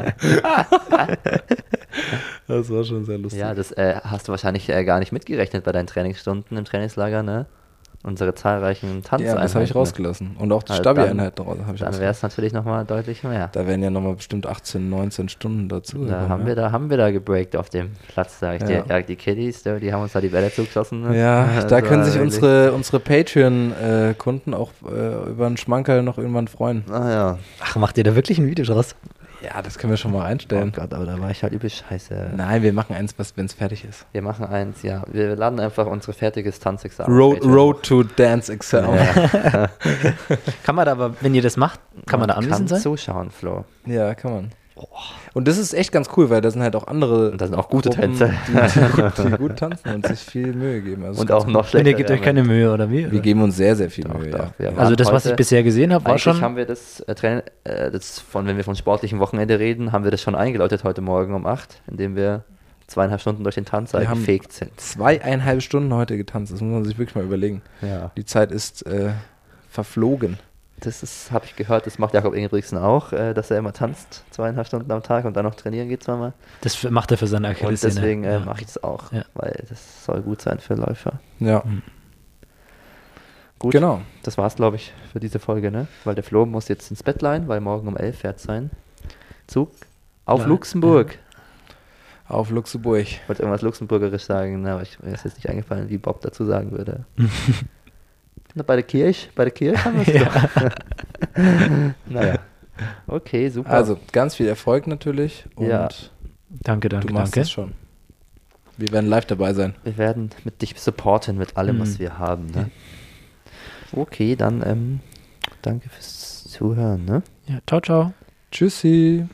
Das war schon sehr lustig. Ja, das äh, hast du wahrscheinlich äh, gar nicht mitgerechnet bei deinen Trainingsstunden im Trainingslager, ne? Unsere zahlreichen Tanzeinheiten. Ja, das habe ich rausgelassen. Und auch die Also Stabi-Einheiten raus- habe ich Dann wäre es natürlich nochmal deutlich mehr. Da wären ja nochmal bestimmt 18, 19 Stunden dazu. Da haben wir da haben wir da gebreakt auf dem Platz, sag ich Ja. dir. Ja, die Kiddies, die haben uns da die Bälle zugeschossen. ne? Ja, Also da können sich unsere, unsere Patreon-Kunden auch äh, über einen Schmankerl noch irgendwann freuen. Ah ja. Ach, macht ihr da wirklich ein Video draus? Ja, das können wir schon mal Oh einstellen. Gott, aber da war ich halt übel scheiße. Nein, wir machen eins, wenn es fertig ist. Wir machen eins, ja. Wir laden einfach unsere fertiges Tanzexamen. Road, Road to Dance Excel. Ja. Kann man da aber, wenn ihr das macht, kann man da anwesend kann sein? zuschauen, Flo. Ja, kann man. Und das ist echt ganz cool, weil da sind halt auch andere. Und da sind auch gute Gruppen, Tänzer. Die, die, gut, die gut tanzen und sich viel Mühe geben. Also Und auch noch Und schlechter. ihr gebt euch keine Mühe, oder wie? Wir geben uns sehr, sehr viel Doch, Mühe. doch, ja. also das, was ich bisher gesehen habe, war Eigentlich schon... haben wir das äh, äh, das von, wenn wir von sportlichen Wochenende reden, haben wir das schon eingeläutet heute Morgen um 8, indem wir zweieinhalb Stunden durch den Tanzsaal Wir gefegt sind. Zweieinhalb Stunden heute getanzt. Das muss man sich wirklich mal überlegen. Ja. Die Zeit ist äh, verflogen. Das ist, habe ich gehört, das macht Jakob Ingebrigtsen auch, äh, dass er immer tanzt, zweieinhalb Stunden am Tag und dann noch trainieren geht zweimal. Das macht er für seine Und Achillessehne. deswegen äh, ja. mache ich das auch, Ja. weil das soll gut sein für Läufer. Ja, Gut, genau. das war's, glaube ich, für diese Folge, ne? Weil der Flo muss jetzt ins Bett leihen, weil morgen um 11 fährt sein Zug auf Ja, Luxemburg. Auf Luxemburg. Ich wollte irgendwas Luxemburgerisch sagen, ne, aber ich, mir ist jetzt nicht eingefallen, wie Bob dazu sagen würde. Na, bei der Kirche, bei der Kirche haben wir es ja. naja. Okay, super. Also ganz viel Erfolg natürlich und ja. danke, danke, du machst danke. es schon. Wir werden live dabei sein. Wir werden mit dich supporten mit allem, mhm. was wir haben. Ne? Okay, dann ähm, danke fürs Zuhören. Ne? Ja, ciao, ciao. Tschüssi.